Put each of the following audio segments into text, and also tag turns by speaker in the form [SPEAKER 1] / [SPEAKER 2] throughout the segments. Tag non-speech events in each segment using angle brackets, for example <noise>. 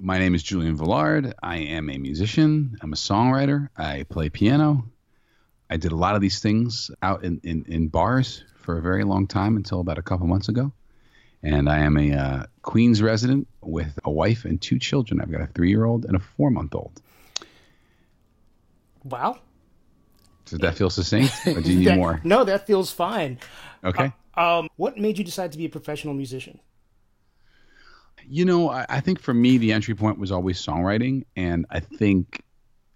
[SPEAKER 1] My name is Julian Velard. I am a musician. I'm a songwriter. I play piano. I did a lot of these things out in, in, in bars for a very long time until about a couple months ago. And I am a uh, Queens resident with a wife and two children. I've got a three year old and a four month old.
[SPEAKER 2] Wow.
[SPEAKER 1] Does that feel succinct? Or do you <laughs> need
[SPEAKER 2] That-
[SPEAKER 1] more?
[SPEAKER 2] No, that feels fine.
[SPEAKER 1] Okay.
[SPEAKER 2] Um, what made you decide to be a professional musician?
[SPEAKER 1] You know, I, I think for me, the entry point was always songwriting. And I think,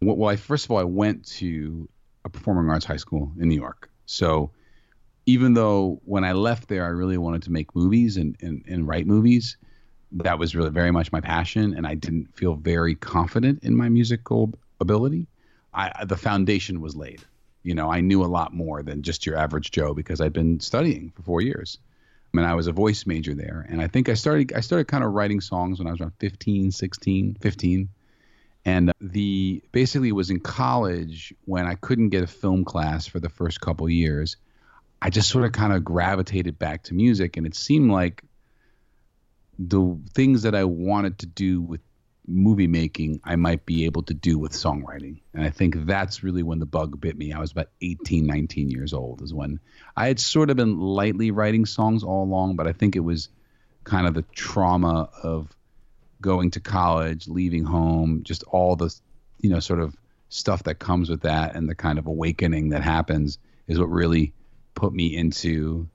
[SPEAKER 1] well, I, first of all, I went to a performing arts high school in New York. So even though when I left there, I really wanted to make movies and, and, and write movies, that was really very much my passion. And I didn't feel very confident in my musical ability. I, the foundation was laid. You know, I knew a lot more than just your average Joe because I'd been studying for four years. Mean, I was a voice major there. And I think I started, I started kind of writing songs when I was around 15, 16, 15. And uh, the basically it was in college when I couldn't get a film class for the first couple years. I just sort of kind of gravitated back to music. And it seemed like the things that I wanted to do with movie making, I might be able to do with songwriting. And I think that's really when the bug bit me. I was about 18, 19 years old, is when I had sort of been lightly writing songs all along, but I think it was kind of the trauma of going to college, leaving home, just all the, you know, sort of stuff that comes with that and the kind of awakening that happens is what really put me into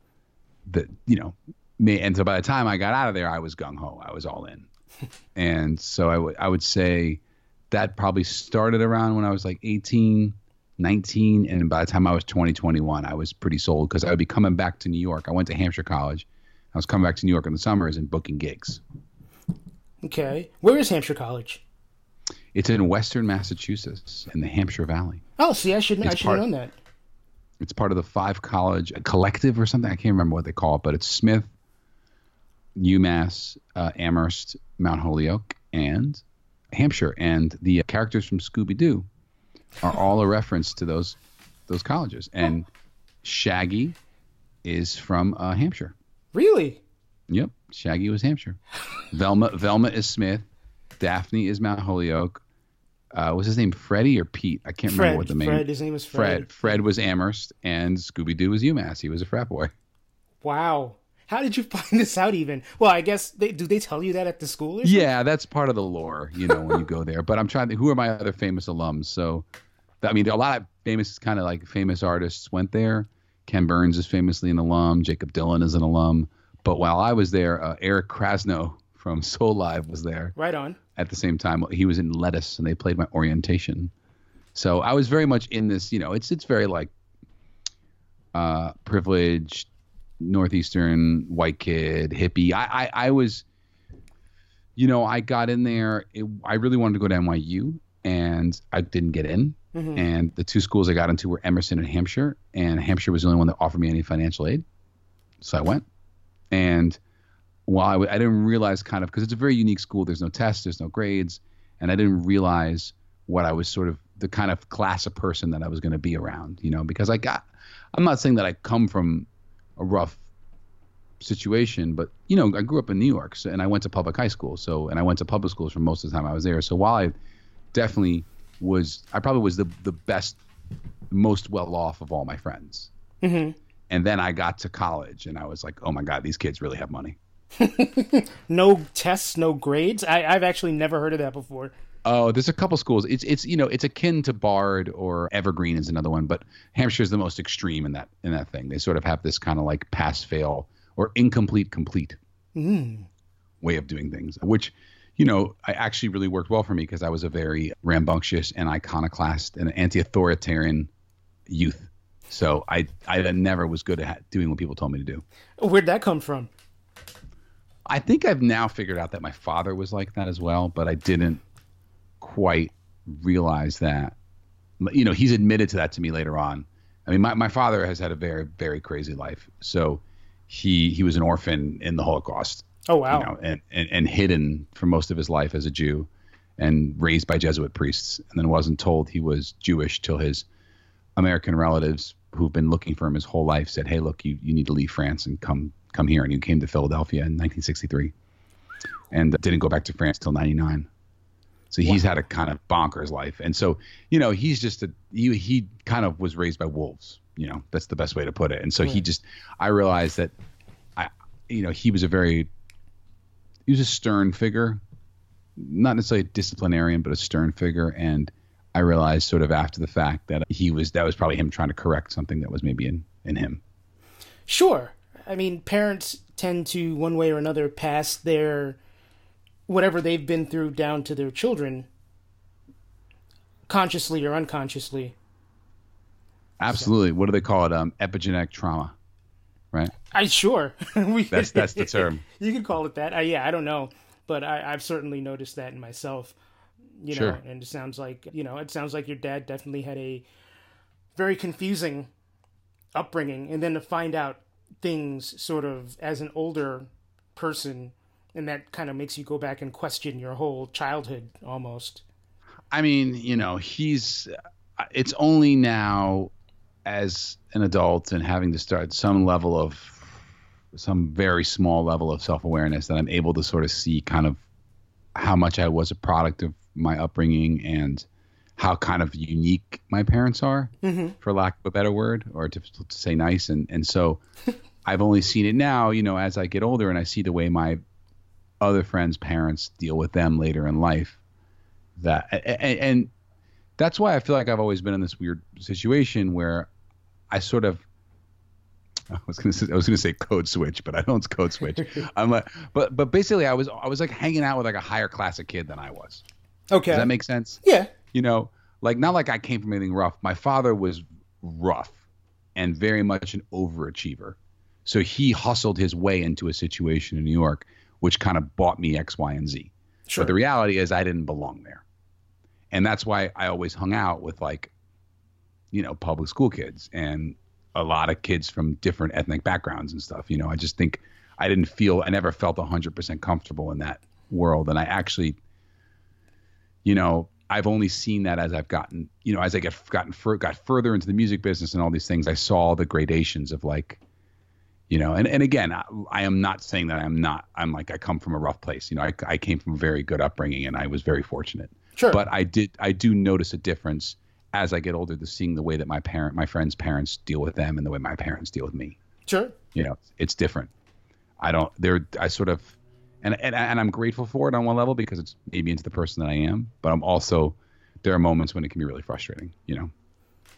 [SPEAKER 1] the, you know, me. And so by the time I got out of there, I was gung ho. I was all in and so I would I would say that probably started around when I was like 18, 19, and by the time I was 20, 21, I was pretty sold because I would be coming back to New York. I went to Hampshire College. I was coming back to New York in the summers and booking gigs.
[SPEAKER 2] Okay. Where is Hampshire College?
[SPEAKER 1] It's in Western Massachusetts in the Hampshire Valley.
[SPEAKER 2] Oh, see, I should I should have known that.
[SPEAKER 1] It's part of the Five College Collective or something. I can't remember what they call it, but it's Smith, UMass, uh, Amherst, Mount Holyoke, and Hampshire. And the characters from Scooby Doo are all a reference to those those colleges. And Shaggy is from uh, Hampshire.
[SPEAKER 2] Really?
[SPEAKER 1] Yep, Shaggy was Hampshire. Velma Velma is Smith. Daphne is Mount Holyoke. Uh, was his name Freddie or Pete? I can't
[SPEAKER 2] Fred.
[SPEAKER 1] remember what the name.
[SPEAKER 2] Fred. His name was Fred.
[SPEAKER 1] Fred. Fred was Amherst, and Scooby Doo was UMass. He was a frat boy.
[SPEAKER 2] Wow. How did you find this out? Even well, I guess they do. They tell you that at the school?
[SPEAKER 1] Yeah, that's part of the lore, you know, when you go there. But I'm trying to. Who are my other famous alums? So, I mean, a lot of famous, kind of like famous artists went there. Ken Burns is famously an alum. Jakob Dylan is an alum. But while I was there, uh, Eric Krasno from <laughs> Soulive was there
[SPEAKER 2] Right on.
[SPEAKER 1] at the same time. He was in Lettuce, and they played my orientation. So I was very much in this. You know, it's it's very like uh, privileged northeastern white kid hippie. I I, I was, you know, I got in there. It, I really wanted to go to NYU, and I didn't get in. Mm-hmm. And the two schools I got into were Emerson and Hampshire, and Hampshire was the only one that offered me any financial aid. So I went, and while I, w- I didn't realize kind of because it's a very unique school. There's no tests, there's no grades, and I didn't realize what I was sort of the kind of class of person that I was going to be around. You know, because I got. I'm not saying that I come from a rough situation, but you know, I grew up in New York, so, and I went to public high school. So, and I went to public schools for most of the time I was there. So while I definitely was, I probably was the the best, most well off of all my friends.
[SPEAKER 2] Mm-hmm.
[SPEAKER 1] And then I got to college, and I was like, oh my god, these kids really have money. <laughs>
[SPEAKER 2] No tests, no grades. I, I've actually never heard of that before.
[SPEAKER 1] Oh, there's a couple schools. It's it's you know it's akin to Bard or Evergreen is another one, but Hampshire is the most extreme in that in that thing. They sort of have this kind of like pass fail or incomplete complete hmm. way of doing things, which you know I actually really worked well for me because I was a very rambunctious and iconoclast and anti-authoritarian youth. So I I never was good at doing what people told me to do.
[SPEAKER 2] Where'd that come from?
[SPEAKER 1] I think I've now figured out that my father was like that as well, but I didn't quite realize that. You know, he's admitted to that to me later on. I mean, my, my father has had a very, very crazy life. So he he was an orphan in the Holocaust.
[SPEAKER 2] Oh wow.
[SPEAKER 1] You know, and, and, and hidden for most of his life as a Jew and raised by Jesuit priests and then wasn't told he was Jewish till his American relatives who've been looking for him his whole life said, Hey, look, you, you need to leave France and come come here. And he came to Philadelphia in 1963 and uh, didn't go back to France till 99. So he's had a kind of bonkers life, and so you know he's just a he, he kind of was raised by wolves. You know that's the best way to put it. And so he just I realized that I you know he was a very he was a stern figure, not necessarily a disciplinarian, but a stern figure. And I realized sort of after the fact that he was that was probably him trying to correct something that was maybe in in him.
[SPEAKER 2] Sure, I mean parents tend to one way or another pass their whatever they've been through down to their children consciously or unconsciously.
[SPEAKER 1] Absolutely. So. what do they call it? Um, epigenetic trauma right?
[SPEAKER 2] I sure. <laughs>
[SPEAKER 1] We, that's that's the term. <laughs>
[SPEAKER 2] You could call it that. Uh, yeah i don't know. But I, i've certainly noticed that in myself you sure. know and it sounds like you know it sounds like your dad definitely had a very confusing upbringing. And then to find out things sort of as an older person and that kind of makes you go back and question your whole childhood almost.
[SPEAKER 1] I mean, you know, he's it's only now as an adult and having to start some level of some very small level of self-awareness that I'm able to sort of see kind of how much I was a product of my upbringing and how kind of unique my parents are, mm-hmm. for lack of a better word, or to, to say nice. And and so <laughs> I've only seen it now, you know, as I get older and I see the way my other friends' parents deal with them later in life. That and, and that's why I feel like I've always been in this weird situation where I sort of <laughs> I was gonna say I was gonna say code switch, but I don't code switch. <laughs> I'm like, but but basically I was I was like hanging out with like a higher class of kid than I was.
[SPEAKER 2] Okay.
[SPEAKER 1] Does that make sense?
[SPEAKER 2] Yeah.
[SPEAKER 1] You know, like not like I came from anything rough. My father was rough and very much an overachiever. So he hustled his way into a situation in New York which kind of bought me X, Y, and Z. Sure. But the reality is I didn't belong there. And that's why I always hung out with like, you know, public school kids and a lot of kids from different ethnic backgrounds and stuff. You know, I just think I didn't feel, I never felt 100% comfortable in that world. And I actually, you know, I've only seen that as I've gotten, you know, as I get gotten fur- got further into the music business and all these things, I saw the gradations of like, you know and, and again I, I, am not saying that i'm not i'm like i come from a rough place you know I, I came from a very good upbringing and i was very fortunate.
[SPEAKER 2] Sure.
[SPEAKER 1] But i did i do notice a difference as i get older to seeing the way that my parent my friends parents deal with them and the way my parents deal with me.
[SPEAKER 2] Sure.
[SPEAKER 1] You know it's different. I don't there i sort of and, and and i'm grateful for it on one level because it's made me into the person that i am but i'm also there are moments when it can be really frustrating you know?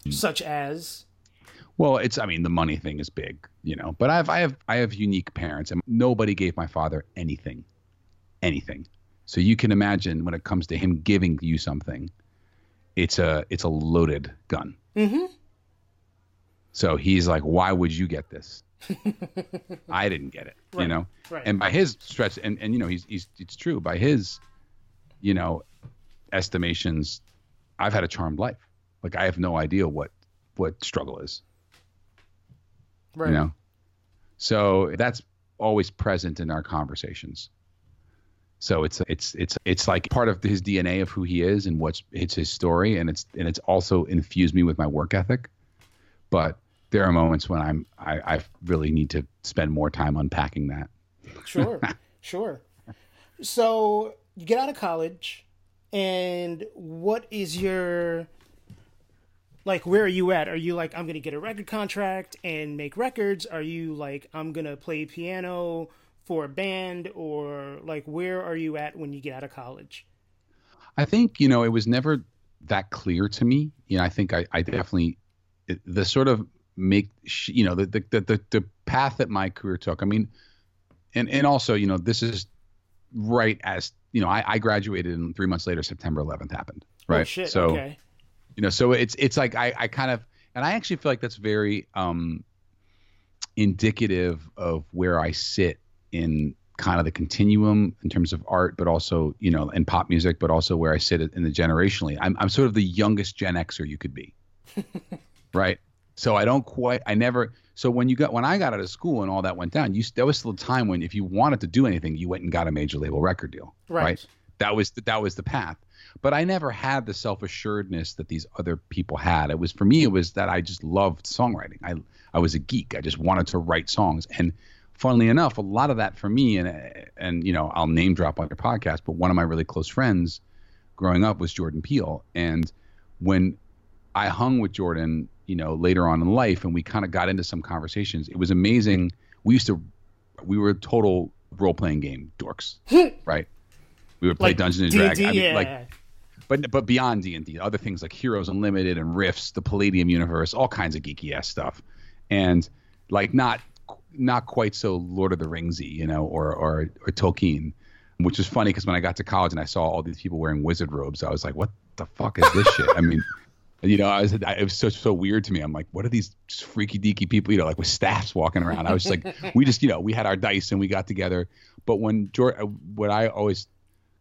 [SPEAKER 2] Such as?
[SPEAKER 1] Well, it's I mean the money thing is big, you know. But I have I have I have unique parents, and nobody gave my father anything, anything. So you can imagine when it comes to him giving you something, it's a it's a loaded gun.
[SPEAKER 2] Mm-hmm.
[SPEAKER 1] So he's like, "Why would you get this? <laughs> I didn't get it."
[SPEAKER 2] Right.
[SPEAKER 1] You know.
[SPEAKER 2] Right.
[SPEAKER 1] And by his stretch, and and you know he's he's it's true by his, you know, estimations, I've had a charmed life. Like I have no idea what what struggle is.
[SPEAKER 2] Right.
[SPEAKER 1] You know? So that's always present in our conversations. So it's it's it's it's like part of his DNA of who he is and what's it's his story and it's and it's also infused me with my work ethic. But there are moments when I'm I, I really need to spend more time unpacking that.
[SPEAKER 2] Sure, <laughs> sure. So you get out of college, and what is your like where are you at? Are you like I'm gonna get a record contract and make records? Are you like I'm gonna play piano for a band or like where are you at when you get out of college?
[SPEAKER 1] I think you know it was never that clear to me. You know, I think I, I definitely the sort of make you know the, the the the path that my career took. I mean, and and also you know this is right as you know I, I graduated and three months later September 11th happened. Oh, right.
[SPEAKER 2] Oh, shit.
[SPEAKER 1] So
[SPEAKER 2] okay
[SPEAKER 1] you know so it's it's like i i kind of and i actually feel like that's very um indicative of where i sit in kind of the continuum in terms of art but also you know in pop music but also where i sit in the generationally. I'm, I'm sort of the youngest gen xer you could be. <laughs> Right? So i don't quite i never so when you got when i got out of school and all that went down you there was still a time when if you wanted to do anything you went and got a major label record deal
[SPEAKER 2] right,
[SPEAKER 1] right? that was the, that was the path but I never had the self assuredness that these other people had. It was for me, it was that I just loved songwriting. I I was a geek. I just wanted to write songs. And funnily enough, a lot of that for me, and and you know, I'll name drop on your podcast, but one of my really close friends growing up was Jordan Peele. And when I hung with Jordan, you know, later on in life, and we kind of got into some conversations, it was amazing. We used to, we were total role playing game dorks, <laughs> right? We would play like Dungeons and Dragons, I mean, yeah. like, but but beyond D and D, other things like Heroes Unlimited and Rifts, the Palladium universe, all kinds of geeky ass stuff, and like not not quite so Lord of the Ringsy, you know, or or, or Tolkien, which is funny because when I got to college and I saw all these people wearing wizard robes, I was like, what the fuck is this shit? I mean, <laughs> you know, I was it was so so weird to me. I'm like, what are these freaky deaky people, you know, like with staffs walking around? I was like, we just, you know, we had our dice and we got together. But when George, uh, what I always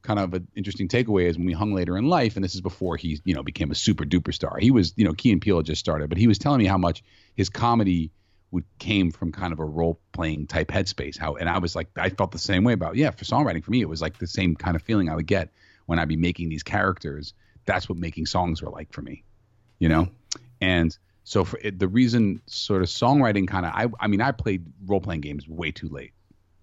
[SPEAKER 1] kind of an interesting takeaway is when we hung later in life, and this is before he, you know, became a super duper star. He was, you know, Key and Peele had just started, but he was telling me how much his comedy would came from kind of a role playing type headspace. How and I was like, I felt the same way about yeah. For songwriting, for me, it was like the same kind of feeling I would get when I'd be making these characters. That's what making songs were like for me, you know. And so for it, the reason sort of songwriting kind of I I mean I played role playing games way too late.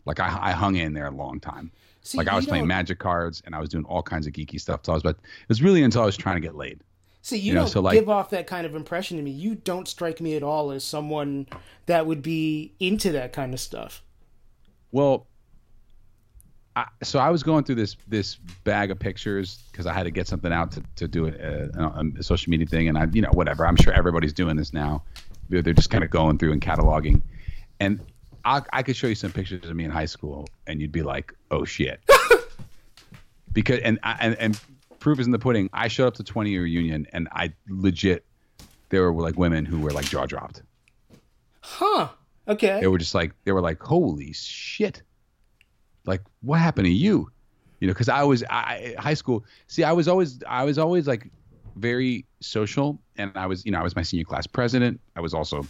[SPEAKER 1] Like I I hung in there a long time. See, like I was playing magic cards and I was doing all kinds of geeky stuff. So I was, but it was really until I was trying to get laid.
[SPEAKER 2] See, you, you know, don't so like, give off that kind of impression to me. You don't strike me at all as someone that would be into that kind of stuff.
[SPEAKER 1] Well, I, so I was going through this this bag of pictures because I had to get something out to, to do a, a, uh, a, social media thing, and I, you know, whatever. I'm sure everybody's doing this now. They're just kind of going through and cataloging, and I, I could show you some pictures of me in high school, and you'd be like, "Oh shit," <laughs> because and and and proof is in the pudding. I showed up to 20 year reunion and I legit, there were like women who were like jaw dropped.
[SPEAKER 2] Huh. Okay.
[SPEAKER 1] They were just like, they were like, holy shit. Like, what happened to you? You know, because I was I, high school. See, I was always I was always like very social, and I was you know I was my senior class president. I was also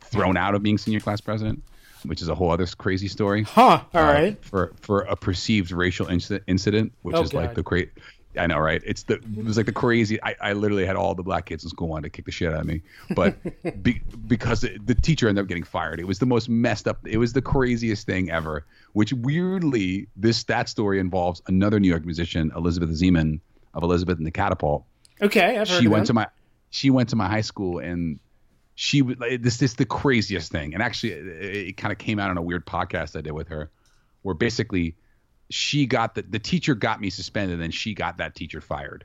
[SPEAKER 1] thrown out of being senior class president, which is a whole other crazy story.
[SPEAKER 2] Huh. All uh, right.
[SPEAKER 1] For for a perceived racial inc- incident, which oh, is God. like the great I know, right? It's the it was like the crazy. I, I literally had all the black kids in school wanting to kick the shit out of me, but <laughs> be, because it, the teacher ended up getting fired. It was the most messed up. It was the craziest thing ever. Which weirdly, this that story involves another New York musician, Elizabeth Ziman of Elizabeth and the Catapult.
[SPEAKER 2] Okay, I've
[SPEAKER 1] heard she went to my she went to my high school and she would like, this this the craziest thing. And actually, it, it kind of came out on a weird podcast I did with her, where basically she got the the teacher got me suspended, and then she got that teacher fired.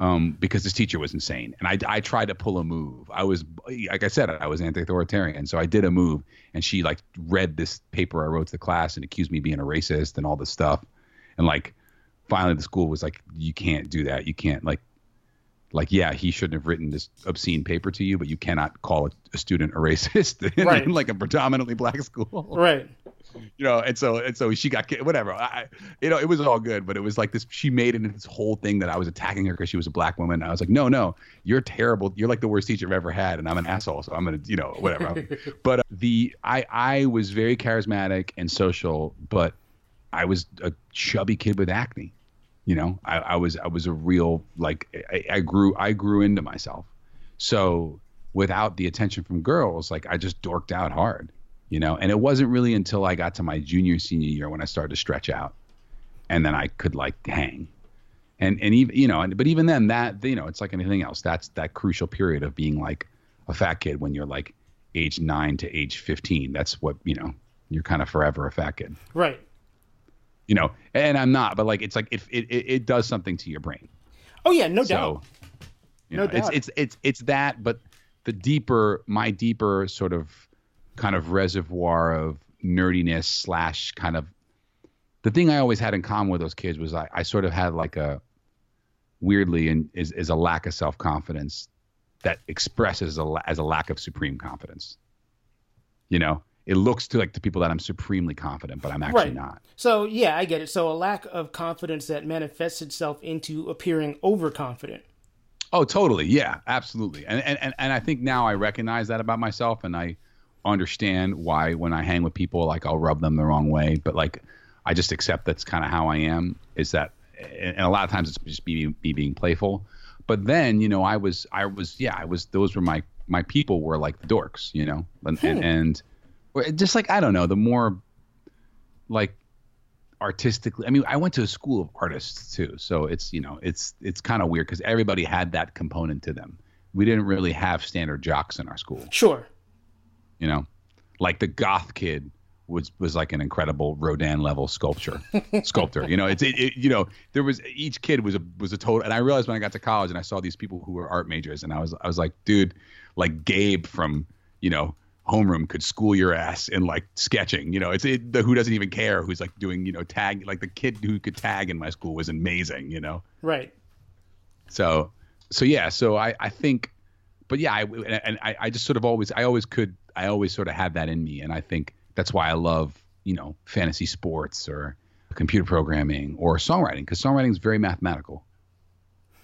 [SPEAKER 1] Um, because this teacher was insane, and I, I tried to pull a move. I was like I said, I was anti-authoritarian, so I did a move, and she like read this paper I wrote to the class and accused me of being a racist and all this stuff, and like finally the school was like, you can't do that, you can't like like yeah he shouldn't have written this obscene paper to you but you cannot call a, a student a racist <laughs> in, right. in, like a predominantly black school
[SPEAKER 2] right
[SPEAKER 1] you know, and so and so she got whatever. I, you know, it was all good, but it was like this. She made it into this whole thing that I was attacking her because she was a black woman. I was like, no, no, you're terrible. You're like the worst teacher I've ever had, and I'm an asshole. So I'm gonna, you know, whatever. <laughs> but uh, the I I was very charismatic and social, but I was a chubby kid with acne. You know, I, I was I was a real like I, I grew I grew into myself. So without the attention from girls, like I just dorked out hard you know? And it wasn't really until i got to my junior senior year when i started to stretch out and then i could like hang. And and even you know and, but even then that you know it's like anything else that's that crucial period of being like a fat kid when you're like age 9 to age 15 that's what you know you're kind of forever a fat kid.
[SPEAKER 2] Right
[SPEAKER 1] you know and i'm not but like it's like if it, it, it does something to your brain
[SPEAKER 2] oh yeah no so, doubt
[SPEAKER 1] you know, no doubt. it's it's it's it's that but the deeper my deeper sort of kind of reservoir of nerdiness slash kind of the thing I always had in common with those kids was I, I sort of had like a weirdly and is, is a lack of self confidence that expresses a, as a lack of supreme confidence. You know, it looks to like to people that I'm supremely confident, but I'm actually right. not.
[SPEAKER 2] So yeah, I get it. So a lack of confidence that manifests itself into appearing overconfident.
[SPEAKER 1] Oh, totally. Yeah, absolutely. And and and I think now I recognize that about myself, and I understand why when I hang with people, like I'll rub them the wrong way, but like I just accept that's kind of how I am. Is that, and a lot of times it's just me, me being playful. But then, you know, I was, I was, yeah, I was. Those were my my people were like the dorks, you know, and, hmm. and, and just like I don't know, the more like artistically. I mean, I went to a school of artists too, so it's you know it's it's kind of weird because everybody had that component to them. We didn't really have standard jocks in our school.
[SPEAKER 2] Sure.
[SPEAKER 1] You know, like the goth kid was was like an incredible Rodin level sculpture <laughs> sculptor. You know, it's it, it, you know there was each kid was a was a total. And I realized when I got to college and I saw these people who were art majors, and I was I was like, dude, like Gabe from you know homeroom could school your ass in like sketching. You know, it's it, the who doesn't even care who's like doing you know tag like the kid who could tag in my school was amazing. You know,
[SPEAKER 2] right.
[SPEAKER 1] So so yeah, so I I think, but yeah, I and I I just sort of always I always could I always sort of had that in me, and I think that's why I love you know fantasy sports or computer programming or songwriting because songwriting is very mathematical.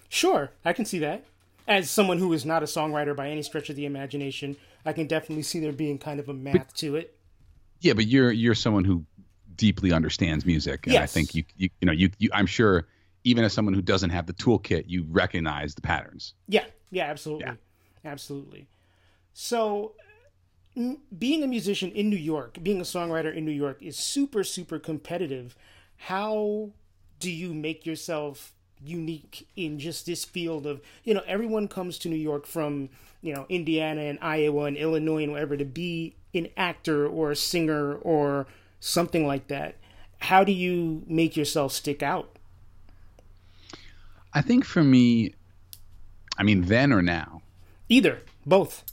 [SPEAKER 2] Sure, I can see that. As someone who is not a songwriter by any stretch of the imagination, I can definitely see there being kind of a math but, to it.
[SPEAKER 1] Yeah, but you're you're someone who deeply understands music, and yes. I think you, you you know you, you I'm sure even as someone who doesn't have the toolkit, you recognize the patterns.
[SPEAKER 2] Yeah, yeah, absolutely, yeah. absolutely. So, being a musician in New York, being a songwriter in New York is super super competitive. How do you make yourself unique in just this field of you know everyone comes to New York from you know Indiana and Iowa and Illinois and whatever to be an actor or a singer or something like that. How do you make yourself stick out?
[SPEAKER 1] I think for me, I mean, then or now?
[SPEAKER 2] Either, both.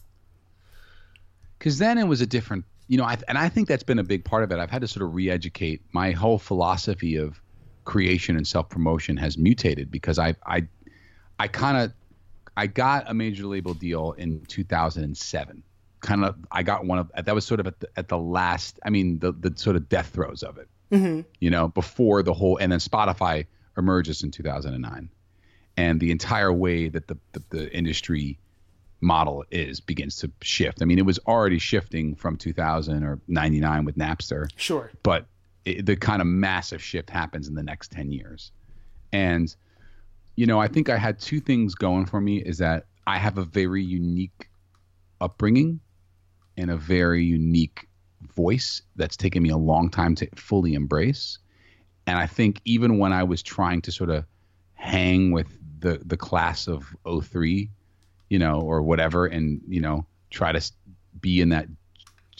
[SPEAKER 1] Because then it was a different, you know, I, and I think that's been a big part of it. I've had to sort of re educate my whole philosophy of creation and self promotion has mutated because I, I, I kind of I got a major label deal in 2007. Kind of, I got one of that was sort of at the, at the last. I mean, the the sort of death throes of it. Mm-hmm. You know, before the whole, and then Spotify emerges in 2009, and the entire way that the the, the industry model is begins to shift. I mean, it was already shifting from 2000 or 99 with Napster.
[SPEAKER 2] Sure.
[SPEAKER 1] But it, the kind of massive shift happens in the next 10 years. And you know, I think I had two things going for me is that I have a very unique upbringing and a very unique voice that's taken me a long time to fully embrace. And I think even when I was trying to sort of hang with the the class of 03, you know, or whatever, and you know, try to be in that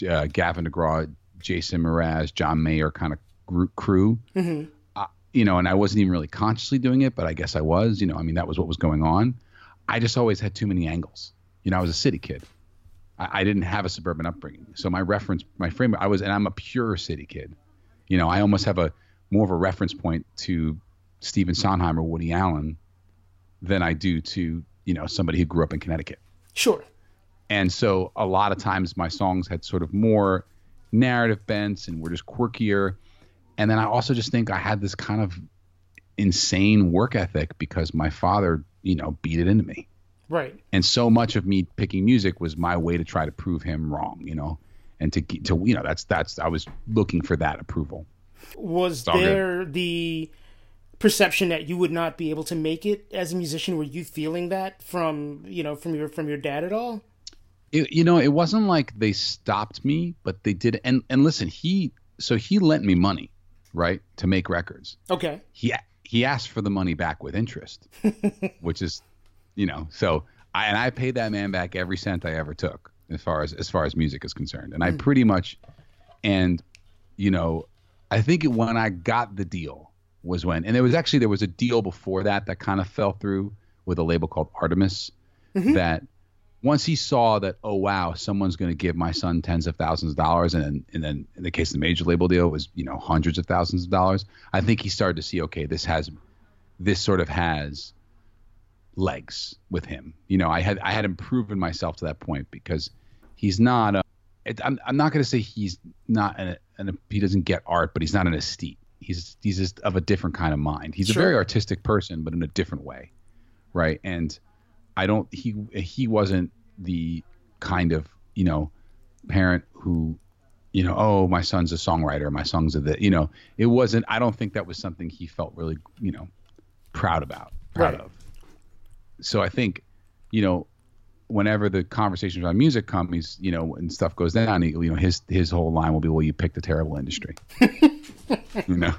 [SPEAKER 1] uh, Gavin DeGraw, Jason Mraz, John Mayer kind of group crew. Mm-hmm you know, and I wasn't even really consciously doing it, but I guess I was, you know, I mean, that was what was going on. I just always had too many angles. You know, I was a city kid. I, I didn't have a suburban upbringing. So my reference, my frame, I was, and I'm a pure city kid. You know, I almost have a more of a reference point to Stephen Sondheim or Woody Allen than I do to, you know, somebody who grew up in Connecticut.
[SPEAKER 2] Sure.
[SPEAKER 1] And so a lot of times my songs had sort of more narrative bents and were just quirkier and then I also just think I had this kind of insane work ethic because my father, you know, beat it into me.
[SPEAKER 2] Right.
[SPEAKER 1] And so much of me picking music was my way to try to prove him wrong, you know, and to to you know that's that's I was looking for that approval.
[SPEAKER 2] Was there good. the perception that you would not be able to make it as a musician? Were you feeling that from you know from your from your dad at all?
[SPEAKER 1] It, you know, it wasn't like they stopped me, but they did. And and listen, he so he lent me money right, to make records.
[SPEAKER 2] Okay.
[SPEAKER 1] He he asked for the money back with interest, <laughs> which is, you know, so I and I paid that man back every cent I ever took as far as as far as music is concerned, and I hmm. pretty much, and you know, I think when I got the deal was when, and there was actually there was a deal before that that kind of fell through with a label called Artemis mm-hmm. that once he saw that, oh wow, someone's going to give my son tens of thousands of dollars, and then, and then in the case of the major label deal, it was you know hundreds of thousands of dollars. I think he started to see, okay, this has, this sort of has legs with him. You know, I had I had improved myself to that point because he's not. A, it, I'm I'm not going to say he's not an, an he doesn't get art, but he's not an aesthete. He's he's just of a different kind of mind. He's sure. a very artistic person, but in a different way, right? And I don't he he wasn't the kind of you know parent who you know oh my son's a songwriter my songs are the you know it wasn't i don't think that was something he felt really you know proud about proud right. of so i think you know whenever the conversations on music come he's you know and stuff goes down he, you know his his whole line will be well you picked a terrible industry <laughs> you know,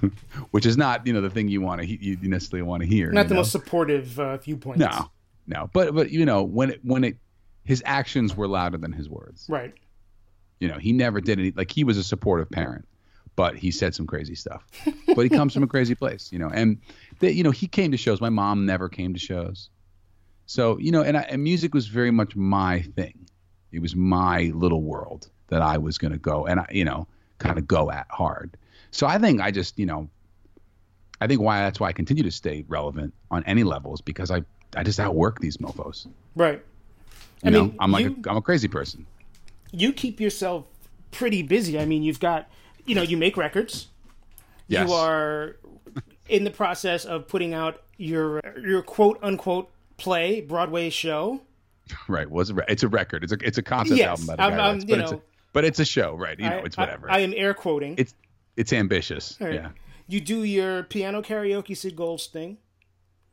[SPEAKER 1] which is not you know the thing you want to you necessarily want to hear.
[SPEAKER 2] Not the
[SPEAKER 1] know?
[SPEAKER 2] most supportive uh, viewpoint.
[SPEAKER 1] No, no, but but you know when it when it his actions were louder than his words.
[SPEAKER 2] Right.
[SPEAKER 1] You know, he never did any like he was a supportive parent, but he said some crazy stuff. but he comes from a crazy place, you know, and the, you know he came to shows. My mom never came to shows, so you know, and, I, and music was very much my thing. It was my little world that I was going to go and I, you know, kind of go at hard. So I think I just, you know, I think why that's why I continue to stay relevant on any levels because I I just outwork these mofo's.
[SPEAKER 2] Right.
[SPEAKER 1] You I know, mean, I'm like you, a, I'm a crazy person.
[SPEAKER 2] You keep yourself pretty busy. I mean, you've got, you know, you make records. Yes. You are in the process of putting out your your quote unquote play Broadway show. <laughs>
[SPEAKER 1] Right. Was well, it's a record. It's a it's a concept yes, album. By the I'm, I'm, but, it's a, but it's a show, right? You know, I, it's whatever.
[SPEAKER 2] I, I, am air quoting.
[SPEAKER 1] It's it's ambitious. Right. Yeah.
[SPEAKER 2] You do your piano karaoke Sid Gold's thing.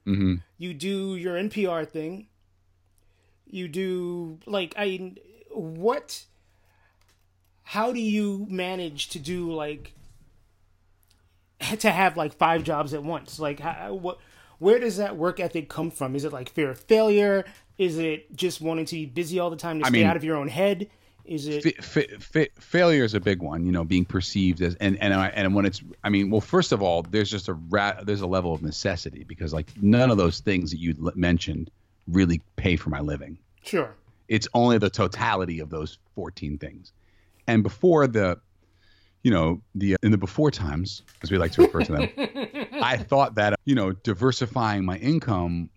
[SPEAKER 1] Mm-hmm.
[SPEAKER 2] You do your NPR thing. You do like I what how do you manage to do like to have like five jobs at once? Like how, what where does that work ethic come from? Is it like fear of failure? Is it just wanting to be busy all the time to I stay mean, out of your own head? Is it
[SPEAKER 1] fa- fa- failure is a big one? You know, being perceived as and and and when it's I mean, well, first of all, there's just a ra- there's a level of necessity because like none of those things that you mentioned really pay for my living.
[SPEAKER 2] Sure.
[SPEAKER 1] It's only the totality of those 14 things. And before the you know, the in the before times, as we like to refer to them, <laughs> I thought that you know, diversifying my income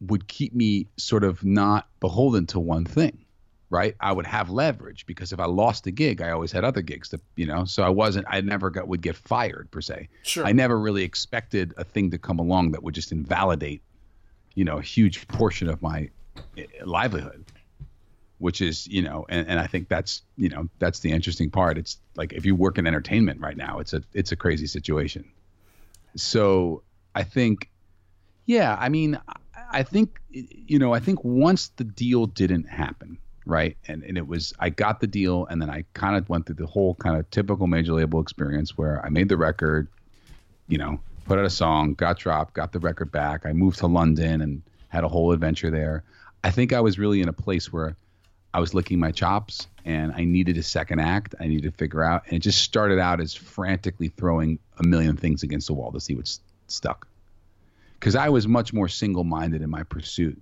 [SPEAKER 1] would keep me sort of not beholden to one thing right? I would have leverage because if I lost a gig, I always had other gigs to, you know, so I wasn't, I never got, would get fired per se.
[SPEAKER 2] Sure.
[SPEAKER 1] I never really expected a thing to come along that would just invalidate, you know, a huge portion of my livelihood, which is, you know, and, and I think that's, you know, that's the interesting part. It's like if you work in entertainment right now, it's a, it's a crazy situation. So I think, yeah, I mean, I think, you know, I think once the deal didn't happen, right? And and it was I got the deal, and then I kind of went through the whole kind of typical major label experience where I made the record, you know, put out a song, got dropped, got the record back. I moved to London and had a whole adventure there. I think I was really in a place where I was licking my chops and I needed a second act. I needed to figure out, and it just started out as frantically throwing a million things against the wall to see what stuck. Because I was much more single minded in my pursuit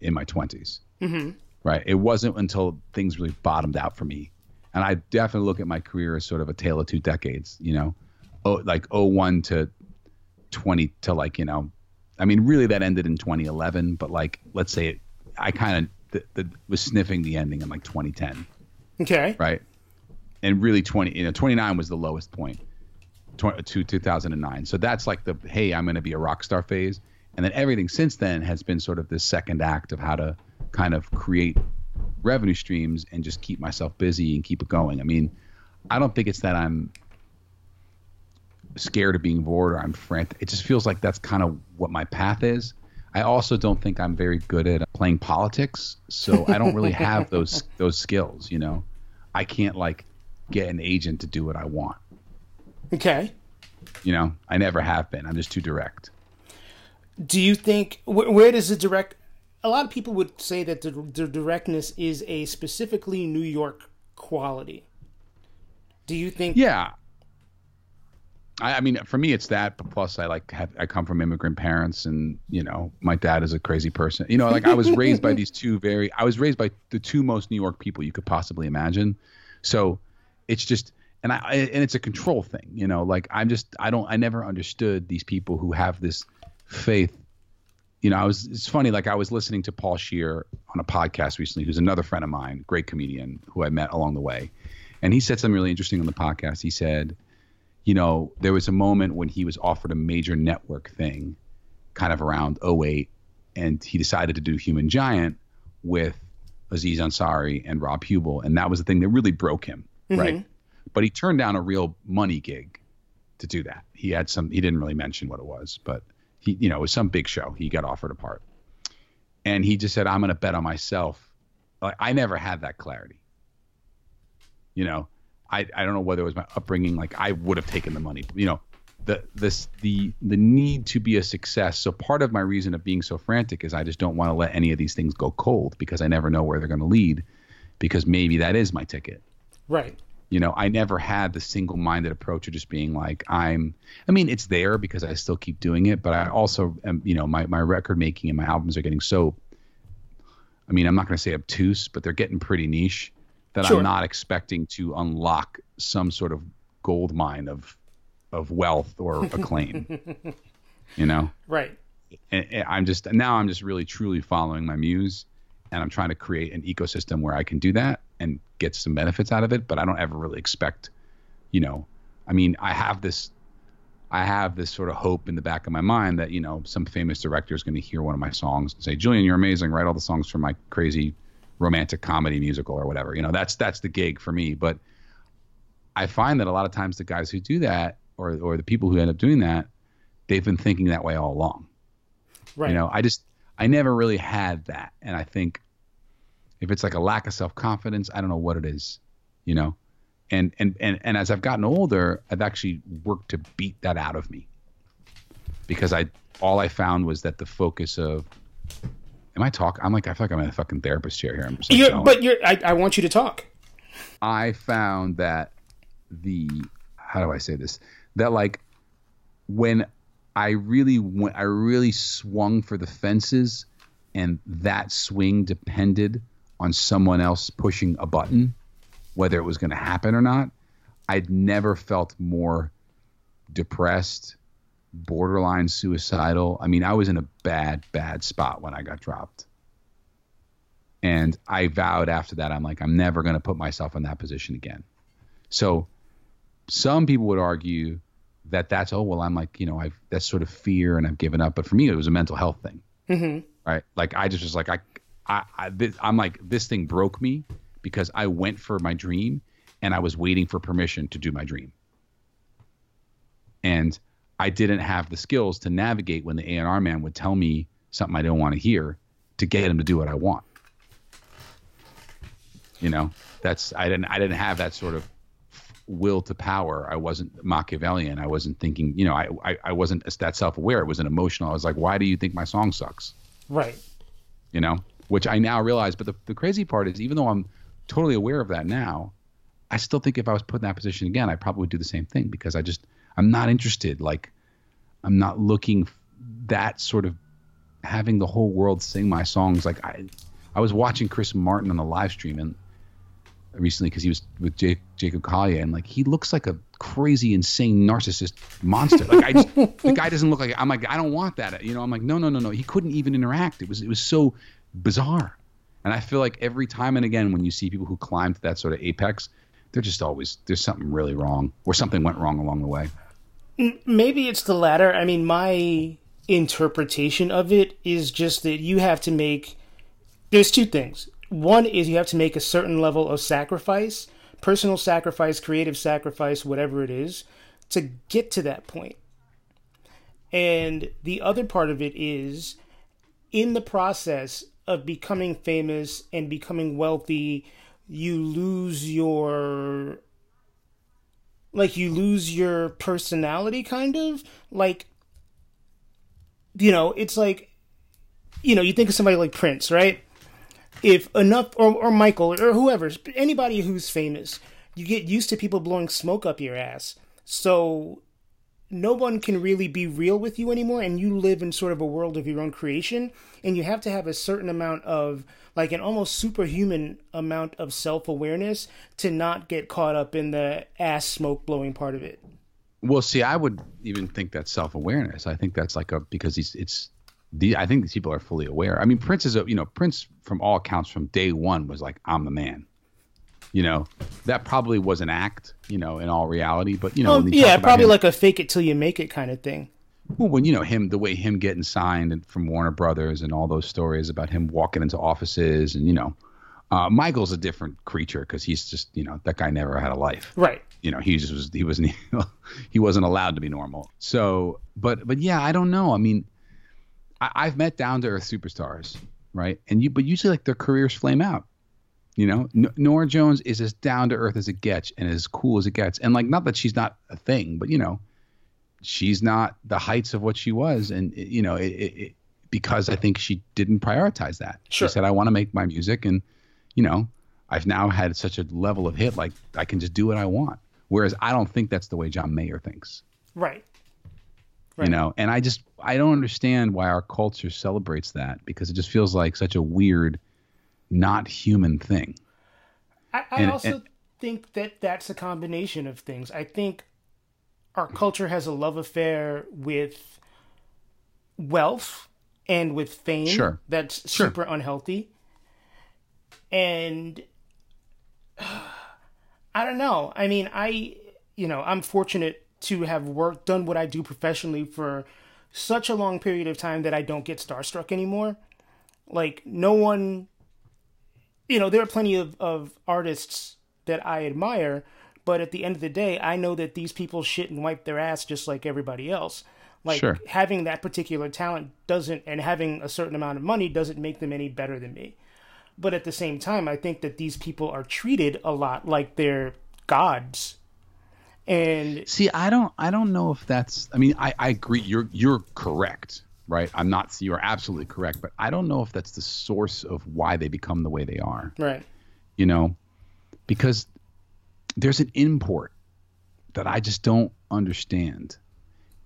[SPEAKER 1] in my 20s.
[SPEAKER 2] Mm-hmm
[SPEAKER 1] right? It wasn't until things really bottomed out for me. And I definitely look at my career as sort of a tale of two decades, you know, oh, like 01 to 20 to like, you know, I mean, really that ended in 2011, but like, let's say it, I kind of th- was sniffing the ending in like 2010.
[SPEAKER 2] Okay.
[SPEAKER 1] Right. And really 20, you know, 29 was the lowest point to 2009. So that's like the, hey, I'm going to be a rock star phase. And then everything since then has been sort of this second act of how to kind of create revenue streams and just keep myself busy and keep it going. I mean, I don't think it's that I'm scared of being bored or I'm frantic. It just feels like that's kind of what my path is. I also don't think I'm very good at uh, playing politics, so I don't really have <laughs> those those skills, you know. I can't like get an agent to do what I want.
[SPEAKER 2] Okay.
[SPEAKER 1] You know, I never have been. I'm just too direct.
[SPEAKER 2] Do you think wh- where does the direct a lot of people would say that the, the directness is a specifically New York quality. Do you think?
[SPEAKER 1] Yeah. I, I mean, for me, it's that. But plus, I like have, I come from immigrant parents, and you know, my dad is a crazy person. You know, like I was raised by <laughs> these two very. I was raised by the two most New York people you could possibly imagine. So, it's just and I and it's a control thing. You know, like I'm just I don't I never understood these people who have this faith you know, I was it's funny, like I was listening to Paul Scheer on a podcast recently, who's another friend of mine, great comedian who I met along the way. And he said something really interesting on the podcast. He said, you know, there was a moment when he was offered a major network thing kind of around 08, and he decided to do Human Giant with Aziz Ansari and Rob Huebel. And that was the thing that really broke him, mm-hmm. right? But he turned down a real money gig to do that. He had some, he didn't really mention what it was, but he, you know, it was some big show. He got offered a part, and he just said, "I'm going to bet on myself." Like I never had that clarity. You know, I I don't know whether it was my upbringing. Like I would have taken the money. You know, the this the the need to be a success. So part of my reason of being so frantic is I just don't want to let any of these things go cold because I never know where they're going to lead. Because maybe that is my ticket.
[SPEAKER 2] Right.
[SPEAKER 1] You know, I never had the single-minded approach of just being like I'm. I mean, it's there because I still keep doing it, but I also am. You know, my my record making and my albums are getting so. I mean, I'm not going to say obtuse, but they're getting pretty niche that sure. I'm not expecting to unlock some sort of gold mine of of wealth or <laughs> acclaim. you know,
[SPEAKER 2] right?
[SPEAKER 1] And, and I'm just now I'm just really truly following my muse, and I'm trying to create an ecosystem where I can do that and get some benefits out of it. But I don't ever really expect, you know, I mean, I have this. I have this sort of hope in the back of my mind that you know some famous director is going to hear one of my songs and say, "Julian, you're amazing. Write all the songs for my crazy romantic comedy musical or whatever." You know, that's that's the gig for me. But I find that a lot of times the guys who do that or or the people who end up doing that, they've been thinking that way all along. Right. You know, I just I never really had that, and I think if it's like a lack of self confidence, I don't know what it is. You know, and and and and as I've gotten older, I've actually worked to beat that out of me because I all I found was that the focus of am I talk? I'm like I feel like I'm in a fucking therapist chair here. I'm
[SPEAKER 2] just like, you're, but you're I, I want you to talk.
[SPEAKER 1] I found that the how do I say this? that like when I really went, I really swung for the fences, and that swing depended on someone else pushing a button, whether it was going to happen or not. I'd never felt more depressed, borderline suicidal. I mean, I was in a bad, bad spot when I got dropped. And I vowed after that, I'm like, I'm never going to put myself in that position again. So some people would argue that that's oh well I'm like you know I've that's sort of fear and I've given up, but for me it was a mental health thing, mm-hmm. right? Like I just was like I I, I this, I'm like this thing broke me because I went for my dream and I was waiting for permission to do my dream, and I didn't have the skills to navigate when the A&R man would tell me something I didn't want to hear to get him to do what I want. You know, that's I didn't I didn't have that sort of will to power. I wasn't Machiavellian. I wasn't thinking, you know, I, I, I wasn't that self aware. It wasn't emotional. I was like, why do you think my song sucks?
[SPEAKER 2] Right.
[SPEAKER 1] You know, which I now realize. But the, the crazy part is, even though I'm totally aware of that now, I still think if I was put in that position again, I probably would do the same thing because I just, I'm not interested. Like, I'm not looking that sort of having the whole world sing my songs. Like, I, I was watching Chris Martin on the live stream and recently because he was with Jake, Jacob Collier, and like he looks like a crazy, insane narcissist monster. Like I, just, <laughs> the guy doesn't look like. I'm like I don't want that. You know, I'm like no, no, no, no. He couldn't even interact. It was it was so bizarre, and I feel like every time and again when you see people who climb to that sort of apex, they're just always there's something really wrong or something went wrong along the way.
[SPEAKER 2] Maybe it's the latter. I mean, my interpretation of it is just that you have to make. There's two things one is you have to make a certain level of sacrifice, personal sacrifice, creative sacrifice, whatever it is, to get to that point. And the other part of it is in the process of becoming famous and becoming wealthy, you lose your like you lose your personality kind of? Like you know it's like you know you think of somebody like prince right? If enough or, or michael or whoever anybody who's famous you get used to people blowing smoke up your ass. So no one can really be real with you anymore and you live in sort of a world of your own creation and you have to have a certain amount of like an almost superhuman amount of self-awareness to not get caught up in the ass smoke blowing part of it
[SPEAKER 1] well see i would even think that's self-awareness i think that's like a because he's it's the I think these people are fully aware. I mean, Prince is a you know Prince from all accounts from day one was like I'm the man. You know that probably was an act. You know, in all reality, but you know,
[SPEAKER 2] well, yeah, probably him, like a fake it till you make it kind of thing.
[SPEAKER 1] Well, when you know him, the way him getting signed from Warner Brothers and all those stories about him walking into offices and you know, uh, Michael's a different creature because he's just you know that guy never had a life.
[SPEAKER 2] Right.
[SPEAKER 1] You know, he just was he wasn't <laughs> he wasn't allowed to be normal. So, but but yeah, I don't know. I mean I, have met down to earth superstars, right? And you, but usually like their careers flame out. You know, N- Norah Jones is as down to earth as it gets and as cool as it gets. And like, not that she's not a thing, but you know, she's not the heights of what she was. And you know, it, it, because I think she didn't prioritize that. Sure. She said, "I want to make my music," and you know, I've now had such a level of hit, like I can just do what I want. Whereas I don't think that's the way John Mayer thinks.
[SPEAKER 2] Right.
[SPEAKER 1] right. You know, and I just I don't understand why our culture celebrates that because it just feels like such a weird, not human thing.
[SPEAKER 2] I, I and, also and, think that that's a combination of things. I think our culture has a love affair with wealth and with fame
[SPEAKER 1] sure.
[SPEAKER 2] that's sure. super unhealthy. And <sighs> I don't know. I mean, I you know, I'm fortunate to have worked done what I do professionally for such a long period of time that I don't get starstruck anymore. Like no one you know, there are plenty of, of artists that I admire, but at the end of the day, I know that these people shit and wipe their ass just like everybody else. Like sure. having that particular talent doesn't and having a certain amount of money doesn't make them any better than me. But at the same time, I think that these people are treated a lot like they're gods. And
[SPEAKER 1] see, I don't I don't know if that's I mean, I, I agree you're you're correct, right? I'm not you're absolutely correct, but I don't know if that's the source of why they become the way they are.
[SPEAKER 2] Right.
[SPEAKER 1] You know, because there's an import that I just don't understand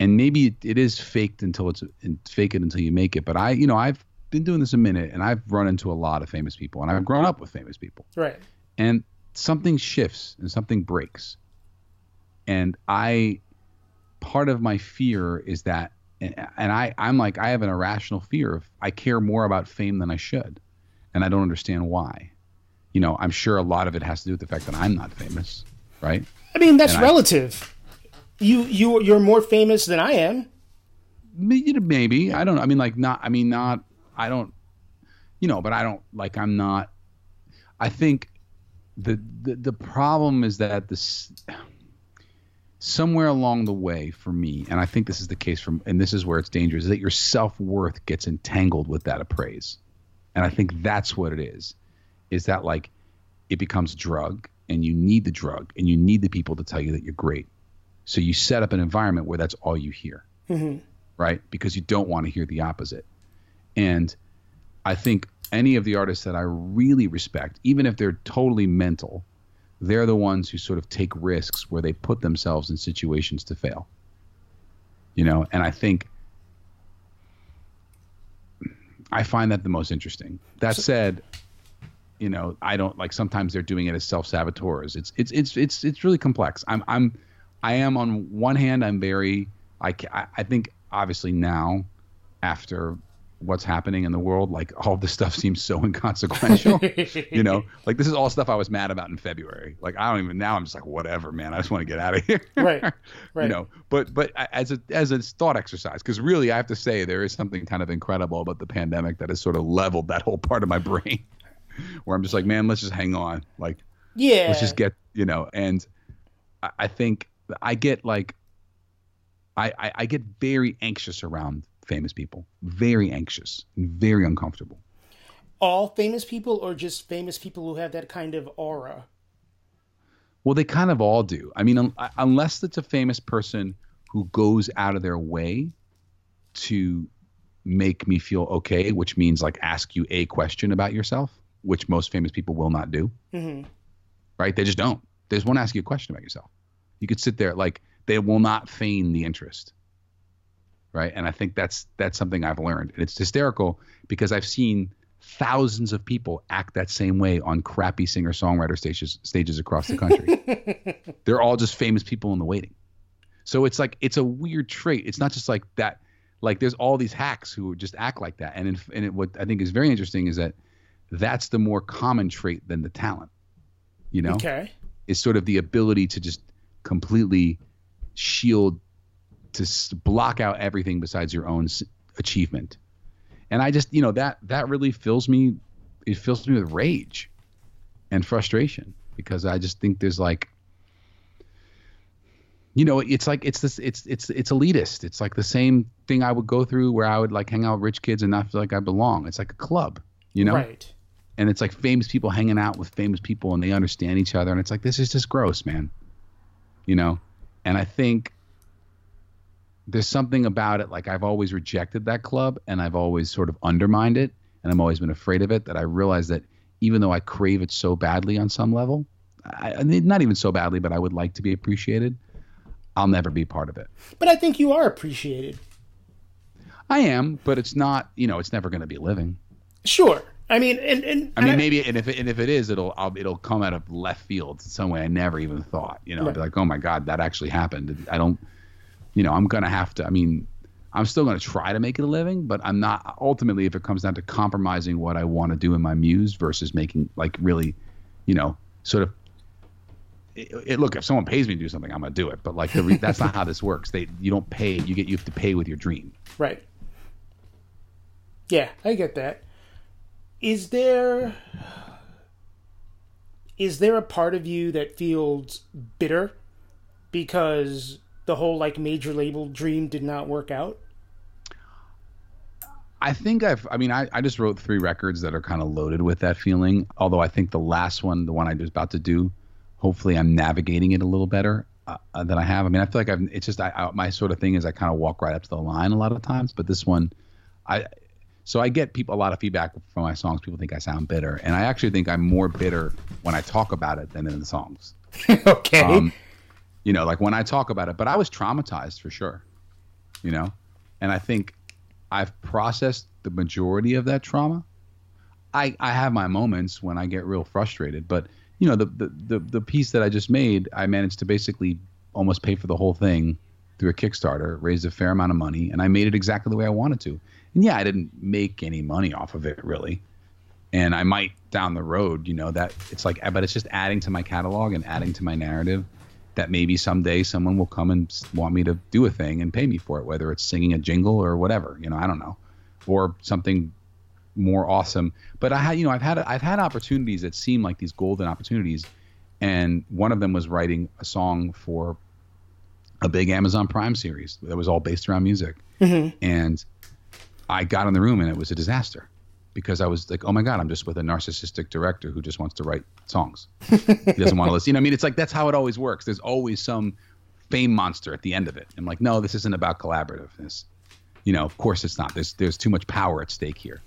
[SPEAKER 1] and maybe it, it is faked until it's fake it until you make it. But I, you know, I've been doing this a minute, and I've run into a lot of famous people, and I've grown up with famous people.
[SPEAKER 2] Right.
[SPEAKER 1] And something shifts and something breaks, and I, part of my fear is that, and I, I'm like, I have an irrational fear of I care more about fame than I should, and I don't understand why. You know, I'm sure a lot of it has to do with the fact that I'm not famous, right?
[SPEAKER 2] I mean, that's and relative. I, you you you're more famous than I am.
[SPEAKER 1] Maybe I don't. Know. I mean, like not. I mean, not. I don't. You know, but I don't like. I'm not. I think the the the problem is that this somewhere along the way for me, and I think this is the case from, and this is where it's dangerous, is that your self worth gets entangled with that appraise, and I think that's what it is, is that like it becomes drug, and you need the drug, and you need the people to tell you that you're great, so you set up an environment where that's all you hear, mm-hmm. right? Because you don't want to hear the opposite. And I think any of the artists that I really respect, even if they're totally mental, they're the ones who sort of take risks where they put themselves in situations to fail. You know, and I think I find that the most interesting. That said, you know, I don't like sometimes they're doing it as self saboteurs. It's it's it's it's it's really complex. I'm I'm I am on one hand, I'm very, I, I think obviously now, after what's happening in the world, like all this stuff <laughs> seems so inconsequential. you know, <laughs> like this is all stuff I was mad about in February. Like I don't even now. I'm just like whatever, man. I just want to get out of here.
[SPEAKER 2] right. <laughs> Right.
[SPEAKER 1] You know, but but as a as a thought exercise, because really I have to say there is something kind of incredible about the pandemic that has sort of leveled that whole part of my brain, where I'm just like, man, let's just hang on. Like,
[SPEAKER 2] yeah,
[SPEAKER 1] let's just get you know. And I, I think I get like I, I, I get very anxious around famous people. Very anxious and very uncomfortable.
[SPEAKER 2] All famous people or just famous people who have that kind of aura?
[SPEAKER 1] Well, they kind of all do. I mean, un- unless it's a famous person who goes out of their way to make me feel okay, which means like ask you a question about yourself, which most famous people will not do. Mm-hmm. Right? They just don't. They just won't ask you a question about yourself. You could sit there like they will not feign the interest. Right. And I think that's that's something I've learned. And it's hysterical because I've seen thousands of people act that same way on crappy singer songwriter stages stages across the country. <laughs> They're all just famous people in the waiting. So it's like it's a weird trait. It's not just like that. Like there's all these hacks who just act like that. And in, and it, what I think is very interesting is that that's the more common trait than the talent. You know,
[SPEAKER 2] okay,
[SPEAKER 1] is sort of the ability to just completely shield to block out everything besides your own achievement. And I just, you know, that that really fills me it fills me with rage and frustration because I just think there's like you know, it's like it's this it's it's it's elitist. It's like the same thing I would go through where I would like hang out with rich kids and not feel like I belong. It's like a club, you know?
[SPEAKER 2] Right.
[SPEAKER 1] and it's like famous people hanging out with famous people and they understand each other and it's like this is just gross man you know and i think there's something about it like i've always rejected that club and i've always sort of undermined it and i've always been afraid of it that i realize that even though i crave it so badly on some level I, not even so badly but i would like to be appreciated i'll never be part of it
[SPEAKER 2] but i think you are appreciated
[SPEAKER 1] i am but it's not you know it's never going to be living
[SPEAKER 2] sure I mean, and, and
[SPEAKER 1] I mean, maybe, and if it, and if it is, it'll I'll, it'll come out of left field in some way I never even thought. You know, right. I'll be like, oh my god, that actually happened. I don't, you know, I'm gonna have to. I mean, I'm still gonna try to make it a living, but I'm not. Ultimately, if it comes down to compromising what I want to do in my muse versus making like really, you know, sort of. It, it, look, if someone pays me to do something, I'm gonna do it. But like, re- that's not how this works. They, you don't pay. You get, you have to pay with your dream.
[SPEAKER 2] Right. Yeah, I get that is there is there a part of you that feels bitter because the whole like major label dream did not work out?
[SPEAKER 1] I think I've, I mean, I, I just wrote three records that are kind of loaded with that feeling. Although I think the last one, the one I was about to do, hopefully I'm navigating it a little better uh, uh than I have. I mean, I feel like I've, it's just, I, I, my sort of thing is I kind of walk right up to the line a lot of times, but this one, I, so I get people a lot of feedback from my songs. People think I sound bitter, and I actually think I'm more bitter when I talk about it than in the songs. <laughs>
[SPEAKER 2] okay. Um,
[SPEAKER 1] you know, like when I talk about it, but I was traumatized for sure. You know, and I think I've processed the majority of that trauma. I I have my moments when I get real frustrated, but you know, the the the, the piece that I just made, I managed to basically almost pay for the whole thing through a Kickstarter, raised a fair amount of money, and I made it exactly the way I wanted to. And yeah, I didn't make any money off of it really. And I might down the road, you know, that it's like, but it's just adding to my catalog and adding to my narrative that maybe someday someone will come and want me to do a thing and pay me for it, whether it's singing a jingle or whatever, you know, I don't know, or something more awesome. But I had, you know, I've had, I've had opportunities that seem like these golden opportunities. And one of them was writing a song for a big Amazon Prime series that was all based around music. Mm-hmm. And I got in the room and it was a disaster because I was like, oh my God, I'm just with a narcissistic director who just wants to write songs. he doesn't want to <laughs> listen. You know, I mean, it's like that's how it always works. There's always some fame monster at the end of it. I'm like, no, this isn't about collaborativeness. You know, of course it's not. There's there's too much power at stake here.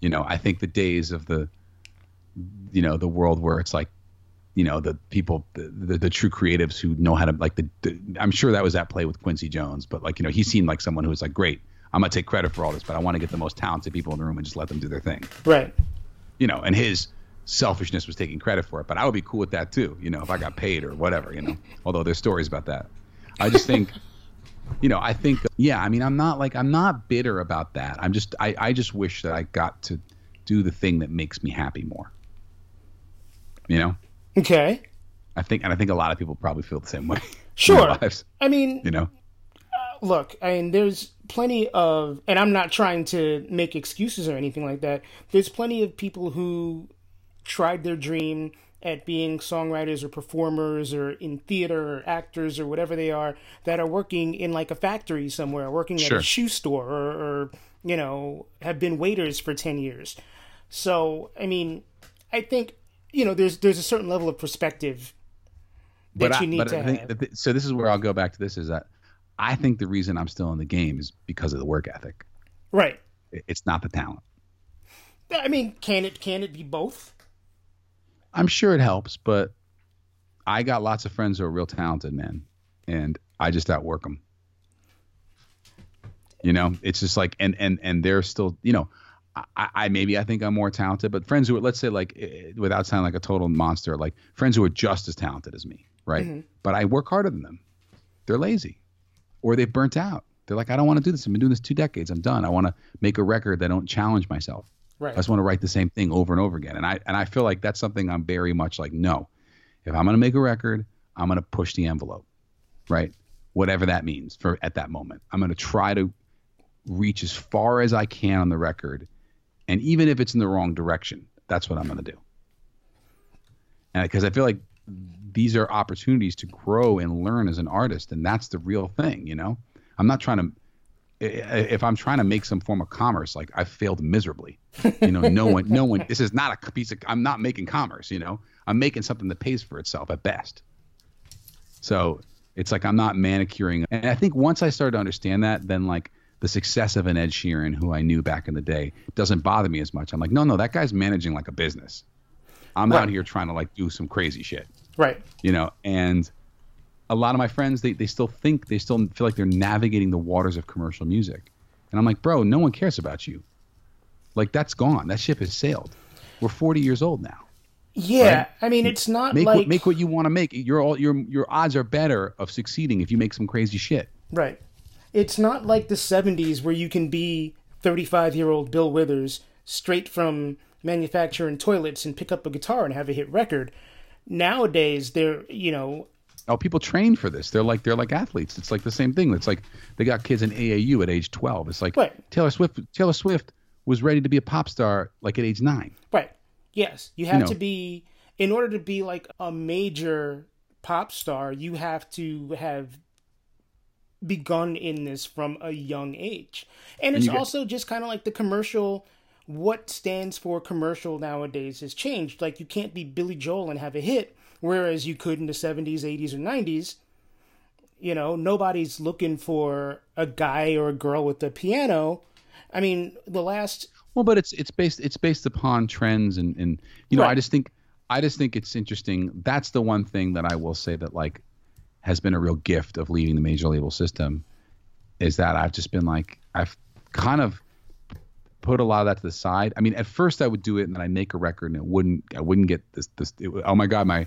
[SPEAKER 1] You know, I think the days of the, you know, the world where it's like, you know, the people, the the, the true creatives who know how to like the, the. I'm sure that was at play with Quincy Jones, but like you know, he seemed like someone who was like, great I'm gonna take credit for all this, but I want to get the most talented people in the room and just let them do their thing.
[SPEAKER 2] Right.
[SPEAKER 1] You know, and his selfishness was taking credit for it, but I would be cool with that too. You know, if I got paid or whatever. You know, <laughs> although there's stories about that. I just think. you know, I think, yeah, I mean, I'm not like, I'm not bitter about that. I'm just, I, I just wish that I got to do the thing that makes me happy more. You know?
[SPEAKER 2] Okay.
[SPEAKER 1] I think, and I think a lot of people probably feel the same way. <laughs>
[SPEAKER 2] Sure. I mean,
[SPEAKER 1] you know,
[SPEAKER 2] uh, look, I mean, there's plenty of, and I'm not trying to make excuses or anything like that. There's plenty of people who tried their dream at being songwriters or performers or in theater or actors or whatever they are that are working in like a factory somewhere, working sure. at a shoe store or, or, you know, have been waiters for 10 years. So, I mean, I think, you know, there's, there's a certain level of perspective that but you I, need to have.
[SPEAKER 1] so this is where I'll go back to this is that I think the reason I'm still in the game is because of the work ethic.
[SPEAKER 2] Right.
[SPEAKER 1] It's not the talent.
[SPEAKER 2] I mean, can it can it be both?
[SPEAKER 1] I'm sure it helps, but I got lots of friends who are real talented, men, and I just outwork them. You know, it's just like, and and and they're still, you know, I, I maybe I think I'm more talented, but friends who are, let's say, like, eh, without sounding like a total monster, like friends who are just as talented as me, right? Mm-hmm. But I work harder than them. They're lazy or they've burnt out. They're like, I don't want to do this. I've been doing this two decades. I'm done. I want to make a record that don't challenge myself. Right. I just want to write the same thing over and over again. And I and I feel like that's something I'm very much like, no. If I'm gonna make a record, I'm gonna push the envelope. Right? Whatever that means for at that moment. I'm gonna try to reach as far as I can on the record. And even if it's in the wrong direction, that's what I'm gonna do. And because I feel like these are opportunities to grow and learn as an artist and that's the real thing you know i'm not trying to if I'm trying to make some form of commerce, like I failed miserably. You know, no one, no one. This is not a piece of. I'm not making commerce. You know, I'm making something that pays for itself at best. So it's like I'm not manicuring. And I think once I started to understand that, then like the success of an Ed Sheeran, who I knew back in the day, doesn't bother me as much. I'm like, no, no, that guy's managing like a business. I'm right. out here trying to like do some crazy shit.
[SPEAKER 2] Right.
[SPEAKER 1] You know, and a lot of my friends they, they still think they still feel like they're navigating the waters of commercial music. And i'm like bro no one cares about you. Like that's gone. That ship has sailed. We're 40 years old now.
[SPEAKER 2] Yeah right? i mean it's not
[SPEAKER 1] make
[SPEAKER 2] like
[SPEAKER 1] what, make what you want to make. Your all your your odds are better of succeeding if you make some crazy shit.
[SPEAKER 2] Right. It's not like the 70s where you can be 35 year old bill withers straight from manufacturing toilets and pick up a guitar and have a hit record nowadays they're you know
[SPEAKER 1] Oh, people train for this. They're like they're like athletes. It's like the same thing. It's like they got kids in AAU at age twelve. It's like right. Taylor Swift. Taylor Swift was ready to be a pop star like at age nine.
[SPEAKER 2] Right. Yes, you have you know. to be in order to be like a major pop star. You have to have begun in this from a young age, and it's and also get... just kind of like the commercial. What stands for commercial nowadays has changed. Like you can't be Billy Joel and have a hit whereas you could in the 70s, 80s, or 90s. You know, nobody's looking for a guy or a girl with a piano. I mean, the last
[SPEAKER 1] well, but it's it's based it's based upon trends and and you know right. I just think I just think it's interesting. That's the one thing that I will say that like has been a real gift of leading the major label system is that I've just been like I've kind of put a lot of that to the side. I mean, at first I would do it and then I make a record and it wouldn't I wouldn't get this this it, oh my god my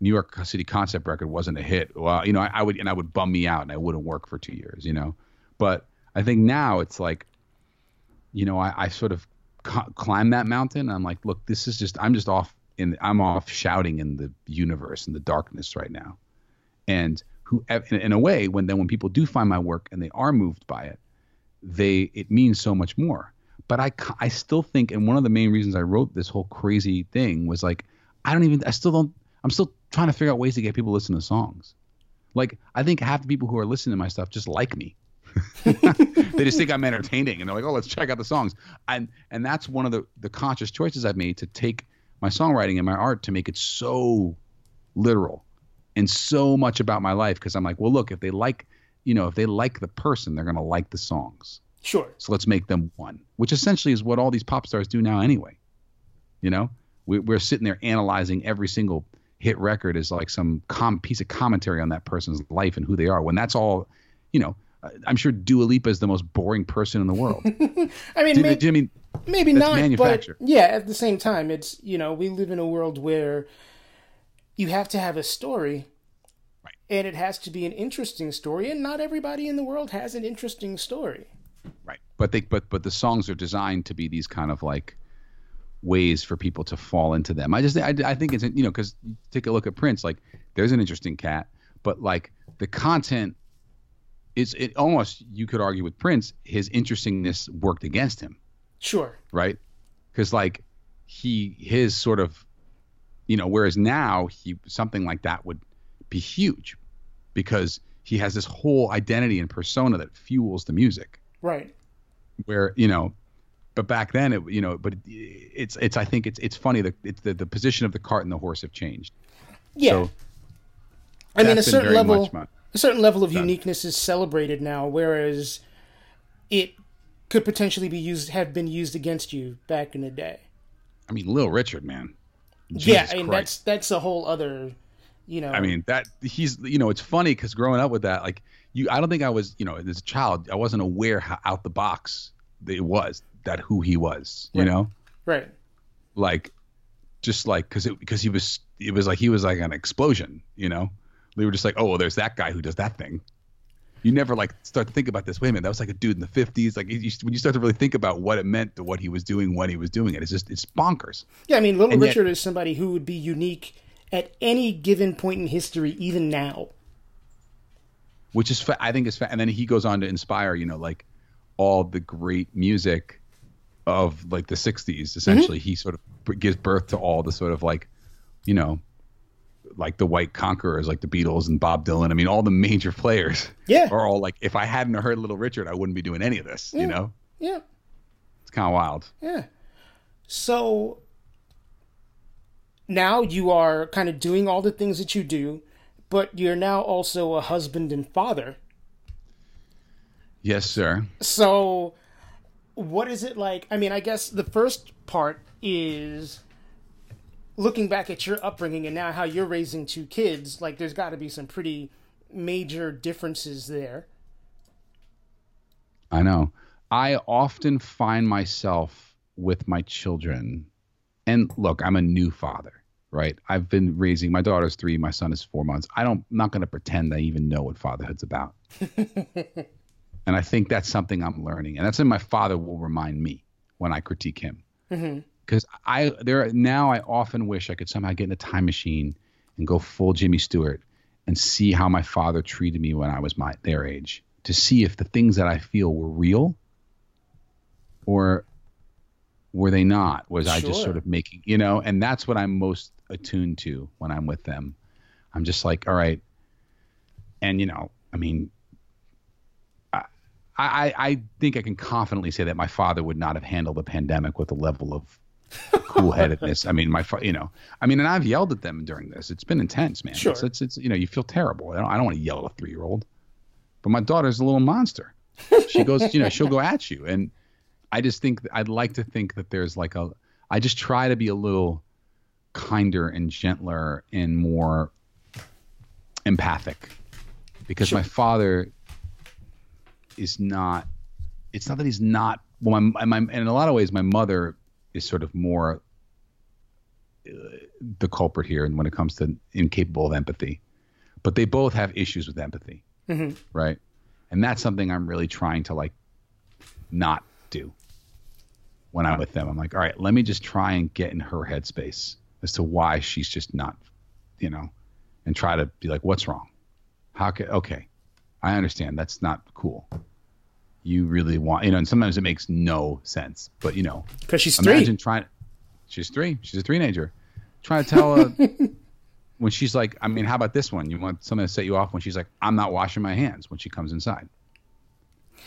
[SPEAKER 1] New York City concept record wasn't a hit, well, you know, I, I, would and I would bum me out and I wouldn't work for two years, you know. But I think now it's like, you know, I, I sort of c- climb that mountain. I'm like, look, this is just I'm just off in I'm off shouting in the universe in the darkness right now, and who in, in a way when then when people do find my work and they are moved by it, they it means so much more. But I I still think, and one of the main reasons I wrote this whole crazy thing was like, I don't even I still don't I'm still trying to figure out ways to get people to listen to songs. Like I think half the people who are listening to my stuff just like me. <laughs> they just think I'm entertaining and they're like, "Oh, let's check out the songs." And and that's one of the the conscious choices I've made to take my songwriting and my art to make it so literal and so much about my life because I'm like, "Well, look, if they like, you know, if they like the person, they're going to like the songs."
[SPEAKER 2] Sure.
[SPEAKER 1] So let's make them one, which essentially is what all these pop stars do now anyway. You know, we, we're sitting there analyzing every single hit record as like some com- piece of commentary on that person's life and who they are. When that's all, you know, I'm sure Dua Lipa is the most boring person in the world. <laughs>
[SPEAKER 2] I mean, do, maybe, do mean maybe not, but yeah. At the same time, it's you know we live in a world where you have to have a story, right. and it has to be an interesting story, and not everybody in the world has an interesting story.
[SPEAKER 1] Right, but they but but the songs are designed to be these kind of like ways for people to fall into them. I just I, I think it's you know because take a look at Prince like there's an interesting cat, but like the content is it almost you could argue with Prince his interestingness worked against him.
[SPEAKER 2] Sure.
[SPEAKER 1] Right. Because like he his sort of you know whereas now he something like that would be huge because he has this whole identity and persona that fuels the music.
[SPEAKER 2] Right.
[SPEAKER 1] Where you know but back then it you know but it, it's it's i think it's it's funny that it's the, the position of the cart and the horse have changed.
[SPEAKER 2] Yeah. So i mean a certain level a certain level of done. uniqueness is celebrated now whereas it could potentially be used have been used against you back in the day.
[SPEAKER 1] I mean Little Richard man.
[SPEAKER 2] Jesus yeah I mean, that's that's a whole other you know.
[SPEAKER 1] I mean that he's you know it's funny because growing up with that like you i don't think i was you know as a child i wasn't aware how out the box it was that who he was, you
[SPEAKER 2] right.
[SPEAKER 1] know?
[SPEAKER 2] Right.
[SPEAKER 1] Like, just like because it because he was it was like he was like an explosion, you know. We were just like, oh well, there's that guy who does that thing. You never like start to think about this. Wait a minute, that was like a dude in the '50s. Like you, when you start to really think about what it meant to what he was doing when he was doing it, it's just it's bonkers.
[SPEAKER 2] Yeah, I mean, Little and Richard yet, is somebody who would be unique at any given point in history, even now.
[SPEAKER 1] Which is, I think, is fa- and then he goes on to inspire, you know, like all the great music of like the 60s essentially mm-hmm. he sort of gives birth to all the sort of like you know like the White Conquerors, like the Beatles and Bob Dylan. I mean, all the major players.
[SPEAKER 2] Yeah.
[SPEAKER 1] Are all like, if I hadn't heard Little Richard, I wouldn't be doing any of this.
[SPEAKER 2] Yeah.
[SPEAKER 1] You know.
[SPEAKER 2] Yeah.
[SPEAKER 1] It's kind of wild.
[SPEAKER 2] Yeah. So now you are kind of doing all the things that you do, but you're now also a husband and father.
[SPEAKER 1] Yes, sir.
[SPEAKER 2] So what is it like? I mean, I guess the first part is looking back at your upbringing and now how you're raising two kids, like there's got to be some pretty major differences there.
[SPEAKER 1] I know. I often find myself with my children, and look, I'm a new father, right? I've been raising my daughter's three, my son is four months. I don't, I'm not going to pretend I even know what fatherhood's about. <laughs> and I think that's something I'm learning, and that's something my father will remind me when I critique him. Mm-hmm. Because I there now I often wish I could somehow get in a time machine and go full Jimmy Stewart and see how my father treated me when I was my their age to see if the things that I feel were real or were they not? Was I just sort of making, you know, and that's what I'm most attuned to when I'm with them. I'm just like, all right. And, you know, I mean, I, I, I think I can confidently say that my father would not have handled the pandemic with a level of <laughs> cool headedness. I mean, my, you know, I mean, and I've yelled at them during this. It's been intense, man.
[SPEAKER 2] Sure.
[SPEAKER 1] It's, it's, it's, you know, you feel terrible. I don't, I don't want to yell at a three year old, but my daughter's a little monster. She goes, you know, she'll go at you. And I just think, I'd like to think that there's like a, I just try to be a little kinder and gentler and more empathic. Because my father is not it's not that he's not well my, my in a lot of ways my mother is sort of more uh, the culprit here and when it comes to incapable of empathy. But they both have issues with empathy.
[SPEAKER 2] Mhm.
[SPEAKER 1] right? And that's something i'm really trying to like not do when i'm with them i'm like all right let me just try and get in her headspace as to why she's just not you know and try to be like what's wrong? How can okay i understand that's not cool. You really want you know and sometimes it makes no sense but you know
[SPEAKER 2] Because she's three.
[SPEAKER 1] imagine trying she's three she's a teenager. Trying to tell her <laughs> when she's like i mean how about this one? You want something to set you off when she's like i'm not washing my hands when she comes inside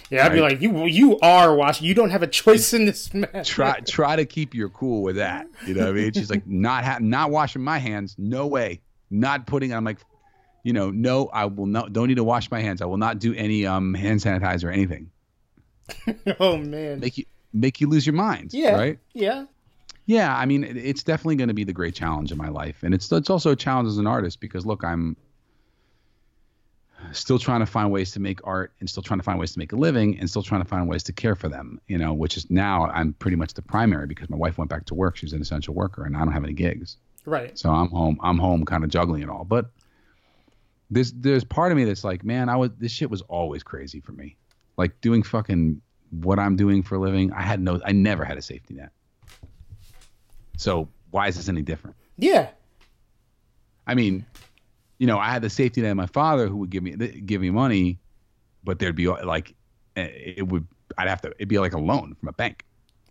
[SPEAKER 2] Yeah, I'd be like, you you are watching. You don't have a choice in this matter.
[SPEAKER 1] try try to keep your cool with that you know what i mean she's like <laughs> not ha- not washing my hands no way not putting i'm like you know no i will not don't need to wash my hands i will not do any um hand sanitizer or anything <laughs>
[SPEAKER 2] oh man.
[SPEAKER 1] make you make you lose your mind
[SPEAKER 2] Yeah.
[SPEAKER 1] right
[SPEAKER 2] Yeah.
[SPEAKER 1] Yeah, I mean, it's definitely going to be the great challenge in my life, and it's it's also a challenge as an artist because look, I'm still trying to find ways to make art, and still trying to find ways to make a living, and still trying to find ways to care for them. You know, which is now I'm pretty much the primary because my wife went back to work; she's an essential worker, and I don't have any gigs,
[SPEAKER 2] Right.
[SPEAKER 1] so I'm home. I'm home, kind of juggling it all. But there's there's part of me that's like, man, I was this shit was always crazy for me, like doing fucking what I'm doing for a living. I had no, I never had a safety net. So why is this any different?
[SPEAKER 2] Yeah.
[SPEAKER 1] I mean, you know, I had the safety net of my father who would give me give me money, but there'd be like eh, it would I'd have to it'd be like a loan from a bank.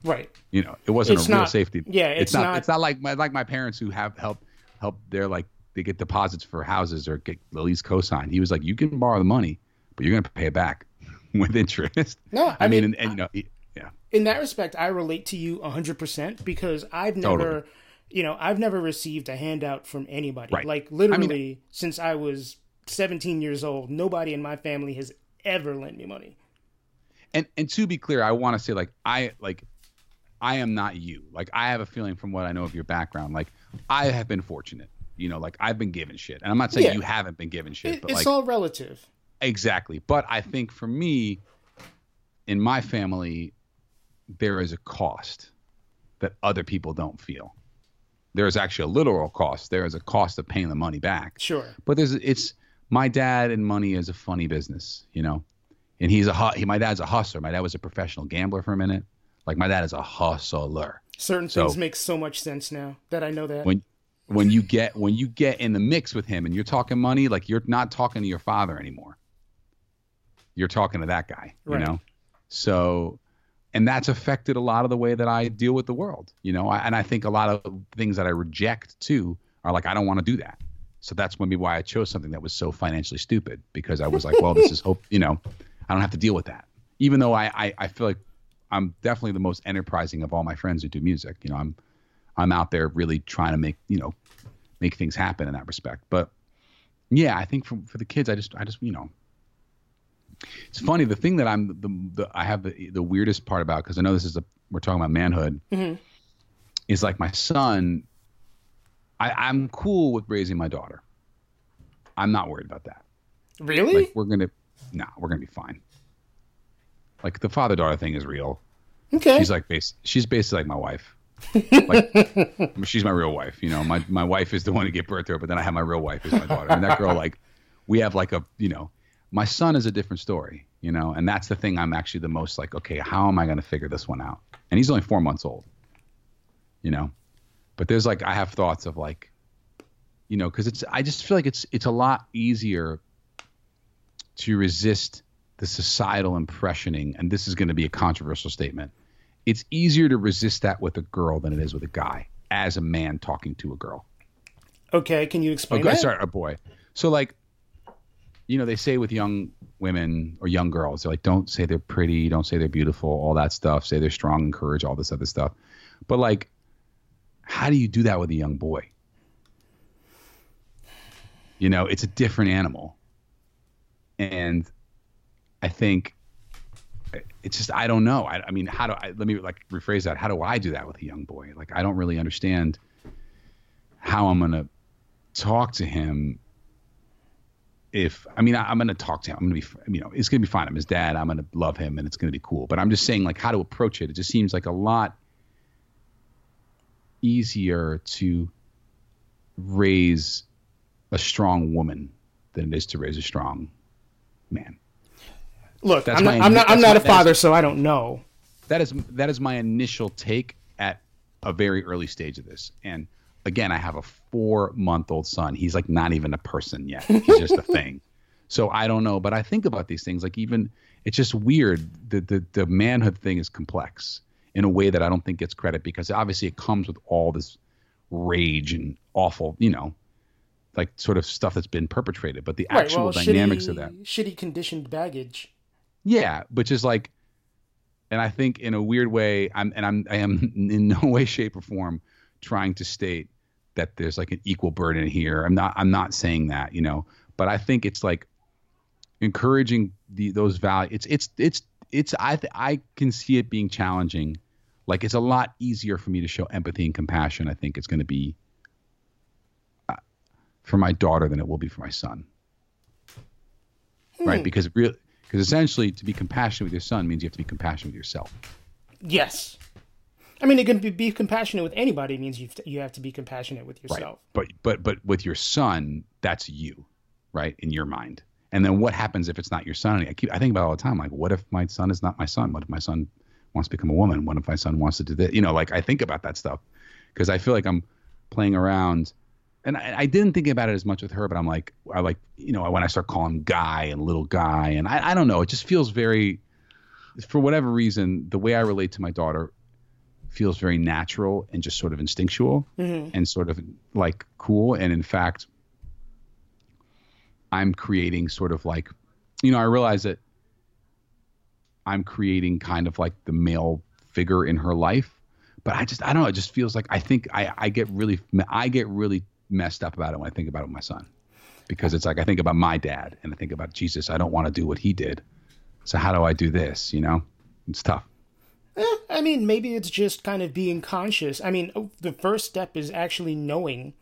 [SPEAKER 2] Right.
[SPEAKER 1] You know, it wasn't
[SPEAKER 2] It's
[SPEAKER 1] a real
[SPEAKER 2] not-
[SPEAKER 1] safety.
[SPEAKER 2] yeah, it's
[SPEAKER 1] not,
[SPEAKER 2] not-
[SPEAKER 1] It's not like my like my parents who have help help. They're like they get deposits for houses or get at least co-signed. He was like, you can borrow the money, but you're gonna pay it back <laughs> with interest.
[SPEAKER 2] No,
[SPEAKER 1] I,
[SPEAKER 2] I
[SPEAKER 1] mean,
[SPEAKER 2] mean,
[SPEAKER 1] and, and you know, yeah,
[SPEAKER 2] in that respect, I relate to you 100% because I've never,
[SPEAKER 1] Totally.
[SPEAKER 2] You know, I've never received a handout from anybody.
[SPEAKER 1] Right.
[SPEAKER 2] Like, literally, since I was 17 years old, nobody in my family has ever lent me money.
[SPEAKER 1] and and to be clear, I want to say like I like I am not you. Like I have a feeling from what I know of your background, like I have been fortunate. You know, like I've been given shit, and I'm not saying
[SPEAKER 2] Yeah.
[SPEAKER 1] you haven't been given shit,
[SPEAKER 2] It,
[SPEAKER 1] but
[SPEAKER 2] it's
[SPEAKER 1] like
[SPEAKER 2] all relative.
[SPEAKER 1] exactly. But I think for me, in my family, there is a cost that other people don't feel. There is actually a literal cost. There is a cost of paying the money back.
[SPEAKER 2] Sure.
[SPEAKER 1] But there's it's my dad and money is a funny business, you know. And he's a he, my dad's a hustler. My dad was a professional gambler for a minute. Like my dad is a hustler.
[SPEAKER 2] Certain
[SPEAKER 1] So-
[SPEAKER 2] things make so much sense now that I know that.
[SPEAKER 1] When when you get when you get in the mix with him and you're talking money, like you're not talking to your father anymore. You're talking to that guy, you know. So and that's affected a lot of the way that I deal with the world, you know. I, and I think a lot of things that I reject too are like I don't want to do that. So that's maybe why I chose something that was so financially stupid because I was like, well, this is <laughs> hope, you know, I don't have to deal with that. Even though I, I, I feel like I'm definitely the most enterprising of all my friends who do music. You know, I'm I'm out there really trying to make you know make things happen in that respect. But yeah, I think for for the kids, I just I just you know. It's funny. The thing that I'm the, the I have the the weirdest part about because I know this is a we're talking about manhood mm-hmm. is like my son. I I'm cool with raising my daughter. I'm not worried about that.
[SPEAKER 2] Really?
[SPEAKER 1] Like we're gonna, nah, we're gonna be fine. Like the father daughter thing is real.
[SPEAKER 2] Okay.
[SPEAKER 1] She's like base. She's basically like my wife. like <laughs> she's my real wife. You know, my my wife is the one to give birth to her, but then I have my real wife as my daughter, and that girl like we have like a you know, my son is a different story. You know, and that's the thing I'm actually the most like, okay, how am I going to figure this one out? And he's only four months old. You know, but there's like I have thoughts of like, you know, because it's I just feel like it's it's a lot easier to resist the societal impressioning, and this is going to be a controversial statement. It's easier to resist that with a girl than it is with a guy, as a man talking to a girl.
[SPEAKER 2] Okay, can you explain
[SPEAKER 1] oh,
[SPEAKER 2] that?
[SPEAKER 1] Sorry, a boy. So like, you know, they say with young women or young girls, they're like, don't say they're pretty, don't say they're beautiful, all that stuff. Say they're strong and courage, all this other stuff. But like, how do you do that with a young boy? You know, it's a different animal. And I think it's just I don't know. I, I mean, how do I let me like rephrase that? How do I do that with a young boy? Like I don't really understand how I'm gonna talk to him. If I mean I, am gonna talk to him, I'm gonna be you know it's gonna be fine. I'm his dad. I'm gonna love him, and it's gonna be cool. But I'm just saying like how to approach it. It just seems like a lot easier to raise a strong woman than it is to raise a strong man.
[SPEAKER 2] Look, that's I'm not, I'm not, I'm not a father, is, so I don't know.
[SPEAKER 1] That is that is my initial take at a very early stage of this. And again, I have a four month old son. He's like not even a person yet. He's just a <laughs> thing. So I don't know, but I think about these things. Like even it's just weird. The the the manhood thing is complex in a way that I don't think gets credit because obviously it comes with all this rage and awful, you know, like sort of stuff that's been perpetrated. But the right, actual well, dynamics
[SPEAKER 2] shitty,
[SPEAKER 1] of that
[SPEAKER 2] shitty conditioned baggage.
[SPEAKER 1] Yeah, which is like, and I think in a weird way, I'm and I'm I am <laughs> in no way, shape, or form trying to state that there's like an equal burden here. I'm not I'm not saying that, you know, but I think it's like encouraging the those values. It's it's it's it's I th- I can see it being challenging. Like it's a lot easier for me to show empathy and compassion. I think it's going to be uh, for my daughter than it will be for my son. Hmm. Right? Because real because essentially, to be compassionate with your son means you have to be compassionate with yourself.
[SPEAKER 2] Yes. I mean, it can be, be compassionate with anybody means you you have to be compassionate with yourself.
[SPEAKER 1] Right. But but but with your son, that's you, right? In your mind. And then what happens if it's not your son? I keep I think about all the time. Like, what if my son is not my son? What if my son wants to become a woman? What if my son wants to do this? You know, like I think about that stuff because I feel like I'm playing around and I, I, didn't think about it as much with her, but I'm like, I like, you know, when I start calling him guy and little guy, and I, I don't know, it just feels very, for whatever reason, the way I relate to my daughter feels very natural and just sort of instinctual mm-hmm. and sort of like cool. And in fact, I'm creating sort of like, you know, I realize that I'm creating kind of like the male figure in her life but I just I don't know. It just feels like I think I I get really I get really messed up about it when I think about it with my son, because it's like I think about my dad and I think about Jesus. I don't want to do what he did, so how do I do this? You know, it's tough.
[SPEAKER 2] Eh, I mean, maybe it's just kind of being conscious. I mean, oh, the first step is actually knowing,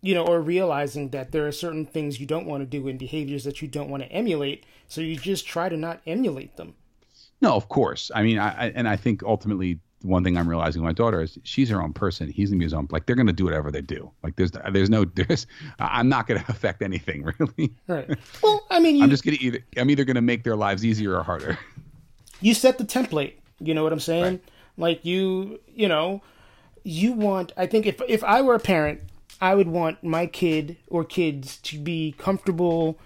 [SPEAKER 2] you know, or realizing that there are certain things you don't want to do and behaviors that you don't want to emulate. So you just try to not emulate them.
[SPEAKER 1] No, of course. I mean, I, I and I think ultimately one thing I'm realizing with my daughter is she's her own person. He's gonna be his own. Like they're gonna do whatever they do. Like there's there's no there's I'm not gonna <laughs> affect anything really.
[SPEAKER 2] Right. Well, I mean, <laughs> you,
[SPEAKER 1] I'm just gonna either I'm either gonna make their lives easier or harder.
[SPEAKER 2] You set the template. You know what I'm saying? Right. Like you you know you want. I think if if I were a parent, I would want my kid or kids to be comfortable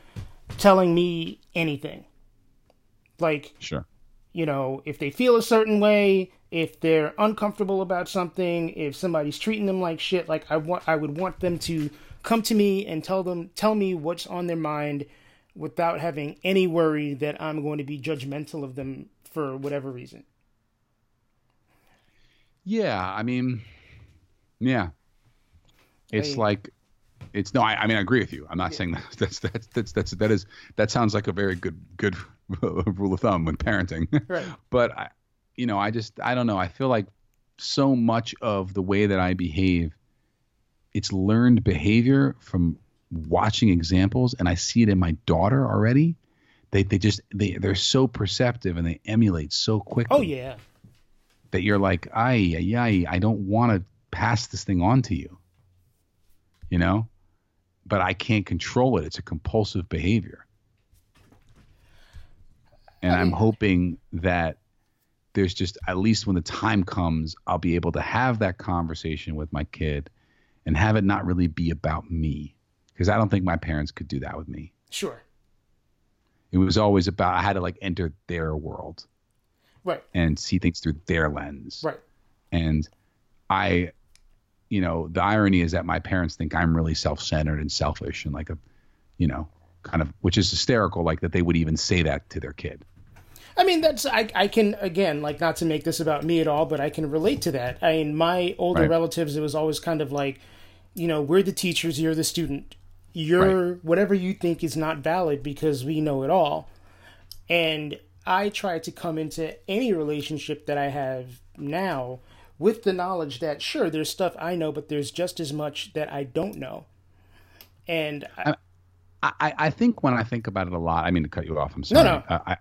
[SPEAKER 2] telling me anything. Like
[SPEAKER 1] sure.
[SPEAKER 2] You know, if they feel a certain way, if they're uncomfortable about something, if somebody's treating them like shit, like I want I would want them to come to me and tell them tell me what's on their mind without having any worry that I'm going to be judgmental of them for whatever reason.
[SPEAKER 1] Yeah, I mean, yeah, it's like it's no. I, I, mean, I agree with you. I'm not yeah. saying <laughs> that, that's that's that's that's that is that sounds like a very good good <laughs> rule of thumb when parenting. <laughs> Right. but I, you know, I just I don't know. I feel like so much of the way that I behave, it's learned behavior from watching examples, and I see it in my daughter already. They they just they they're so perceptive and they emulate so oh, quickly.
[SPEAKER 2] Oh yeah
[SPEAKER 1] that you're like, I, I, I don't want to pass this thing on to you, you know, but I can't control it. It's a compulsive behavior. And I'm hoping that there's just at least when the time comes, I'll be able to have that conversation with my kid and have it not really be about me. Because I don't think my parents could do that with me.
[SPEAKER 2] Sure.
[SPEAKER 1] It was always about, I had to like enter their world
[SPEAKER 2] right
[SPEAKER 1] and see things through their lens
[SPEAKER 2] right
[SPEAKER 1] and i you know the irony is that my parents think i'm really self-centered and selfish and like a you know kind of which is hysterical like that they would even say that to their kid
[SPEAKER 2] I mean, that's I, I can again like not to make this about me at all, but I can relate to that. I mean, my older right. relatives, it was always kind of like, you know, we're the teachers, you're the student. You're right. whatever you think is not valid because we know it all. And I try to come into any relationship that I have now with the knowledge that sure there's stuff I know, but there's just as much that I don't know. And I,
[SPEAKER 1] I, I think when I think about it a lot, I mean to cut you off. I'm sorry. No, no. Uh, I,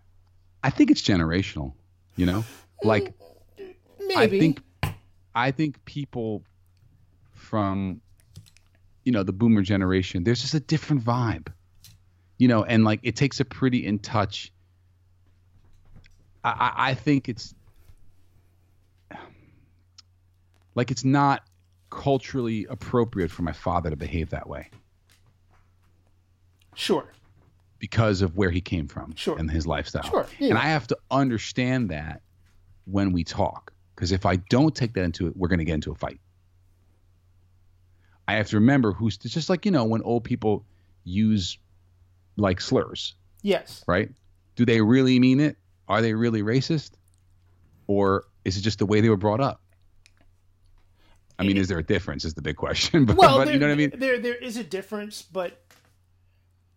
[SPEAKER 1] I think it's generational. You know, like
[SPEAKER 2] Maybe.
[SPEAKER 1] I think I think people from you know the boomer generation, there's just a different vibe. You know, and like it takes a pretty in touch I, I think it's like it's not culturally appropriate for my father to behave that way.
[SPEAKER 2] Sure.
[SPEAKER 1] Because of where he came from
[SPEAKER 2] sure.
[SPEAKER 1] and his lifestyle.
[SPEAKER 2] Sure.
[SPEAKER 1] Yeah. And I have to understand that when we talk. Because if I don't take that into it, we're going to get into a fight. I have to remember who's just like, you know, when old people use like slurs.
[SPEAKER 2] Yes.
[SPEAKER 1] Right? Do they really mean it? Are they really racist, or is it just the way they were brought up? I mean, is there a difference? Is the big question. <laughs>
[SPEAKER 2] but, well, but, you know what I mean. There, there is a difference, but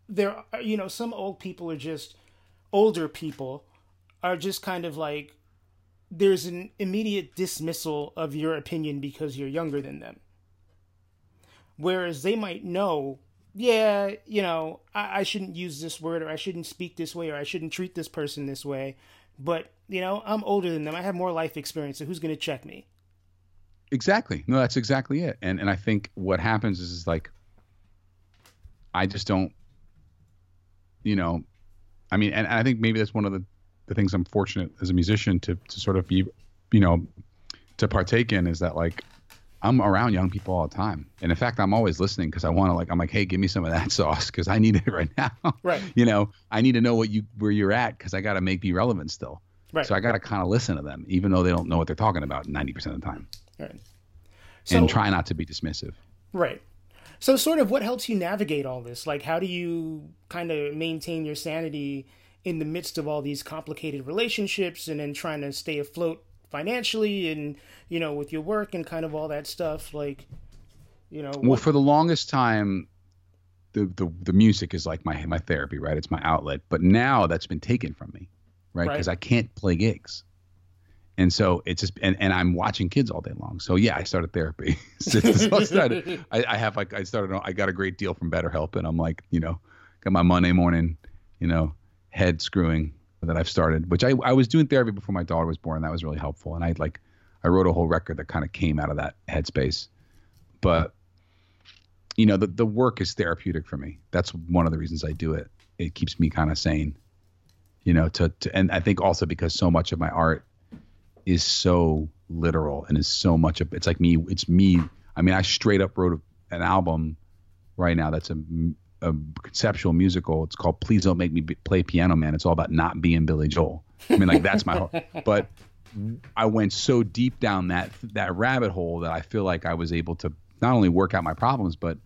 [SPEAKER 2] there, are, you know, some old people are just older people are just kind of like there's an immediate dismissal of your opinion because you're younger than them. Whereas they might know yeah, you know, I, I shouldn't use this word or I shouldn't speak this way or I shouldn't treat this person this way. But, you know, I'm older than them. I have more life experience. So who's going to check me?
[SPEAKER 1] Exactly. No, that's exactly it. And and I think what happens is, is like I just don't you know I mean and, and I think maybe that's one of the, the things I'm fortunate as a musician to to sort of be you know to partake in is that like I'm around young people all the time, and in fact, I'm always listening because I want to like. I'm like, hey, give me some of that <laughs> sauce because I need it <laughs> right now.
[SPEAKER 2] Right.
[SPEAKER 1] you know, I need to know what you where you're at because I got to make be relevant still.
[SPEAKER 2] Right.
[SPEAKER 1] So I got to kind of listen to them, even though they don't know what they're talking about 90% of the time.
[SPEAKER 2] Right.
[SPEAKER 1] So, and try not to be dismissive.
[SPEAKER 2] Right. So, sort of, what helps you navigate all this? Like, how do you kind of maintain your sanity in the midst of all these complicated relationships, and then trying to stay afloat financially and you know with your work and kind of all that stuff like you know
[SPEAKER 1] well for the longest time the, the the music is like my my therapy right? It's my outlet. But now that's been taken from me right? Because right. i can't play gigs. And so it's just and, and i'm watching kids all day long. So yeah i started therapy. <laughs> I, started, <laughs> I, I have like i started i got a great deal from betterhelp and i'm like you know got my monday morning you know head screwing that I've started, which I, I was doing therapy before my daughter was born. That was really helpful. And I like, I wrote a whole record that kind of came out of that headspace. But, you know, the, the work is therapeutic for me. That's one of the reasons I do it. It keeps me kind of sane, you know, to, to, and I think also because so much of my art is so literal and is so much of, it's like me, it's me. I mean, I straight up wrote an album right now that's a a conceptual musical. It's called Please Don't Make Me Play Piano Man. It's all about not being Billy Joel. I mean, like that's my. Whole <laughs> but I went so deep down that that rabbit hole that I feel like I was able to not only work out my problems, but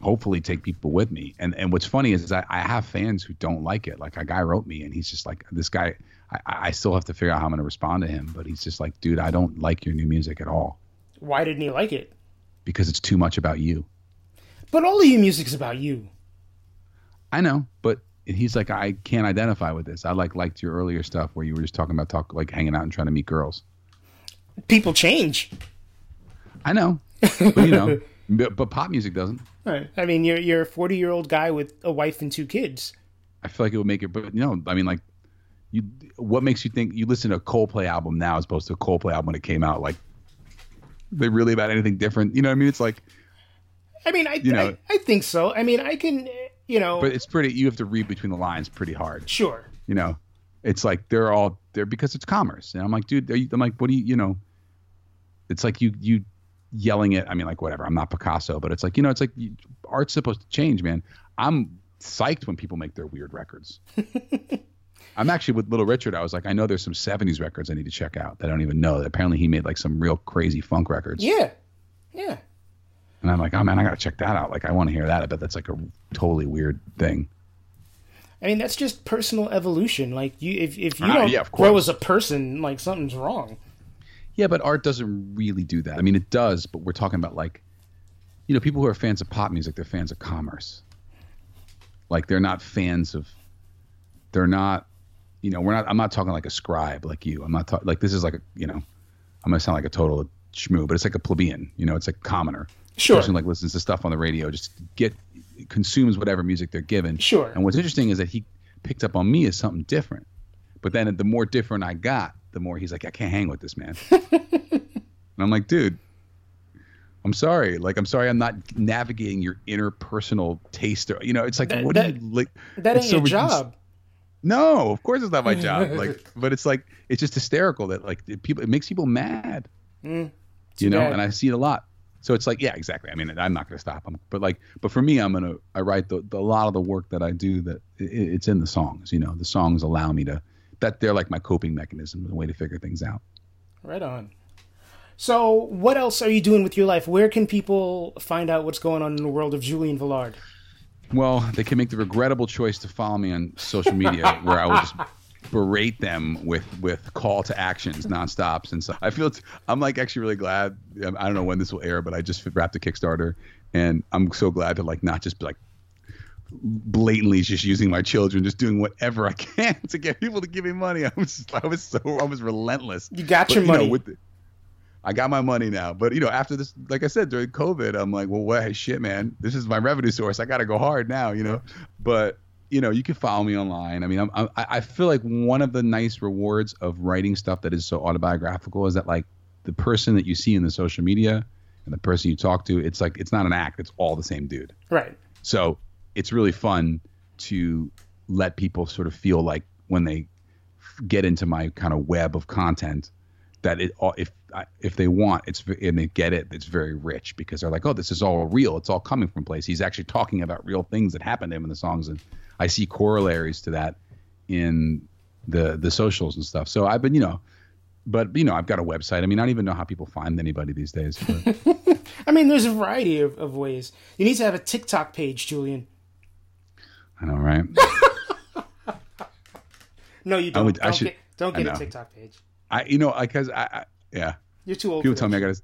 [SPEAKER 1] hopefully take people with me. And and what's funny is, is I, I have fans who don't like it. Like a guy wrote me and he's just like this guy. I, I still have to figure out how I'm going to respond to him, but he's just like, dude, I don't like your new music at all.
[SPEAKER 2] Why didn't he like it?
[SPEAKER 1] Because it's too much about you.
[SPEAKER 2] But all of your music's about you.
[SPEAKER 1] I know, but he's like, I can't identify with this. I like liked your earlier stuff where you were just talking about talk like hanging out and trying to meet girls.
[SPEAKER 2] People change.
[SPEAKER 1] I know, but you know, <laughs> but, but pop music doesn't.
[SPEAKER 2] Right. I mean, you're you're a 40 year old guy with a wife and two kids.
[SPEAKER 1] I feel like it would make it, but you know, I mean, like, you, what makes you think you listen to a Coldplay album now as opposed to a Coldplay album when it came out? Like, they really about anything different? You know what I mean? It's like,
[SPEAKER 2] I mean, I you know, I, I think so. I mean, I can, you know,
[SPEAKER 1] but it's pretty. You have to read between the lines pretty hard.
[SPEAKER 2] Sure.
[SPEAKER 1] You know, it's like they're all there because it's commerce, and I'm like, dude, you, I'm like, what do you, you know? It's like you you yelling it. I mean, like whatever. I'm not Picasso, but it's like you know, it's like you, art's supposed to change, man. I'm psyched when people make their weird records. <laughs> I'm actually with Little Richard. I was like, I know there's some '70s records I need to check out that I don't even know. Apparently, he made like some real crazy funk records.
[SPEAKER 2] Yeah, yeah.
[SPEAKER 1] And I'm like, oh man, I gotta check that out. Like, I want to hear that. I bet that's like a totally weird thing.
[SPEAKER 2] I mean, that's just personal evolution. Like, you if if you uh, don't yeah, grow as a person, like something's wrong.
[SPEAKER 1] Yeah, but art doesn't really do that. I mean, it does, but we're talking about like, you know, people who are fans of pop music, they're fans of commerce. Like, they're not fans of. They're not, you know, we're not. I'm not talking like a scribe like you. I'm not talking like this is like a, you know, I'm gonna sound like a total shmoo, but it's like a plebeian. You know, it's a commoner.
[SPEAKER 2] Sure.
[SPEAKER 1] Person like listens to stuff on the radio, just get consumes whatever music they're given.
[SPEAKER 2] Sure.
[SPEAKER 1] And what's interesting is that he picked up on me as something different. But then the more different I got, the more he's like, I can't hang with this man. <laughs> and I'm like, dude, I'm sorry. Like, I'm sorry, I'm not navigating your interpersonal taste. Or, you know, it's like, that, what that, do you like?
[SPEAKER 2] That ain't so your job.
[SPEAKER 1] No, of course it's not my job. <laughs> Like, but it's like it's just hysterical that like people it makes people mad.
[SPEAKER 2] Mm,
[SPEAKER 1] you know, bad. and I see it a lot. So it's like, yeah, exactly. I mean, I'm not going to stop them, but like, but for me, I'm gonna I write the, the a lot of the work that I do that it, it's in the songs. You know, the songs allow me to that they're like my coping mechanism, a way to figure things out.
[SPEAKER 2] Right on. So, what else are you doing with your life? Where can people find out what's going on in the world of Julian Velard?
[SPEAKER 1] Well, they can make the regrettable choice to follow me on social media, where I will just <laughs> berate them with with call to actions <laughs> nonstops and so I feel I'm like actually really glad um, I don't know when this will air but I just wrapped a Kickstarter and I'm so glad to like not just be like blatantly just using my children, just doing whatever I <laughs> can to get people to give me money. I was I was so I was relentless.
[SPEAKER 2] You got but, your money.
[SPEAKER 1] Know, the, I got my money now, but you know, after this, like I said during COVID, I'm like, well, what shit, man, this is my revenue source. I got to go hard now, you know. But you know, you can follow me online. I mean, I'm, I I feel like one of the nice rewards of writing stuff that is so autobiographical is that like the person that you see in the social media and the person you talk to, it's like it's not an act. It's all the same dude.
[SPEAKER 2] Right.
[SPEAKER 1] So it's really fun to let people sort of feel like when they get into my kind of web of content that it if if they want it's and they get it it's very rich because they're like oh this is all real. It's all coming from place. He's actually talking about real things that happen to him in the songs and I see corollaries to that in the the socials and stuff. So I've been you know but you know I've got a website. I mean I don't even know how people find anybody these days <laughs>
[SPEAKER 2] I mean there's a variety of, of ways. You need to have a TikTok page Julian.
[SPEAKER 1] I know, right? <laughs>
[SPEAKER 2] no, you don't. I would, don't. I should, get, don't get a TikTok page.
[SPEAKER 1] I, you know, because I, I, yeah.
[SPEAKER 2] You're too old.
[SPEAKER 1] People tell me I gotta.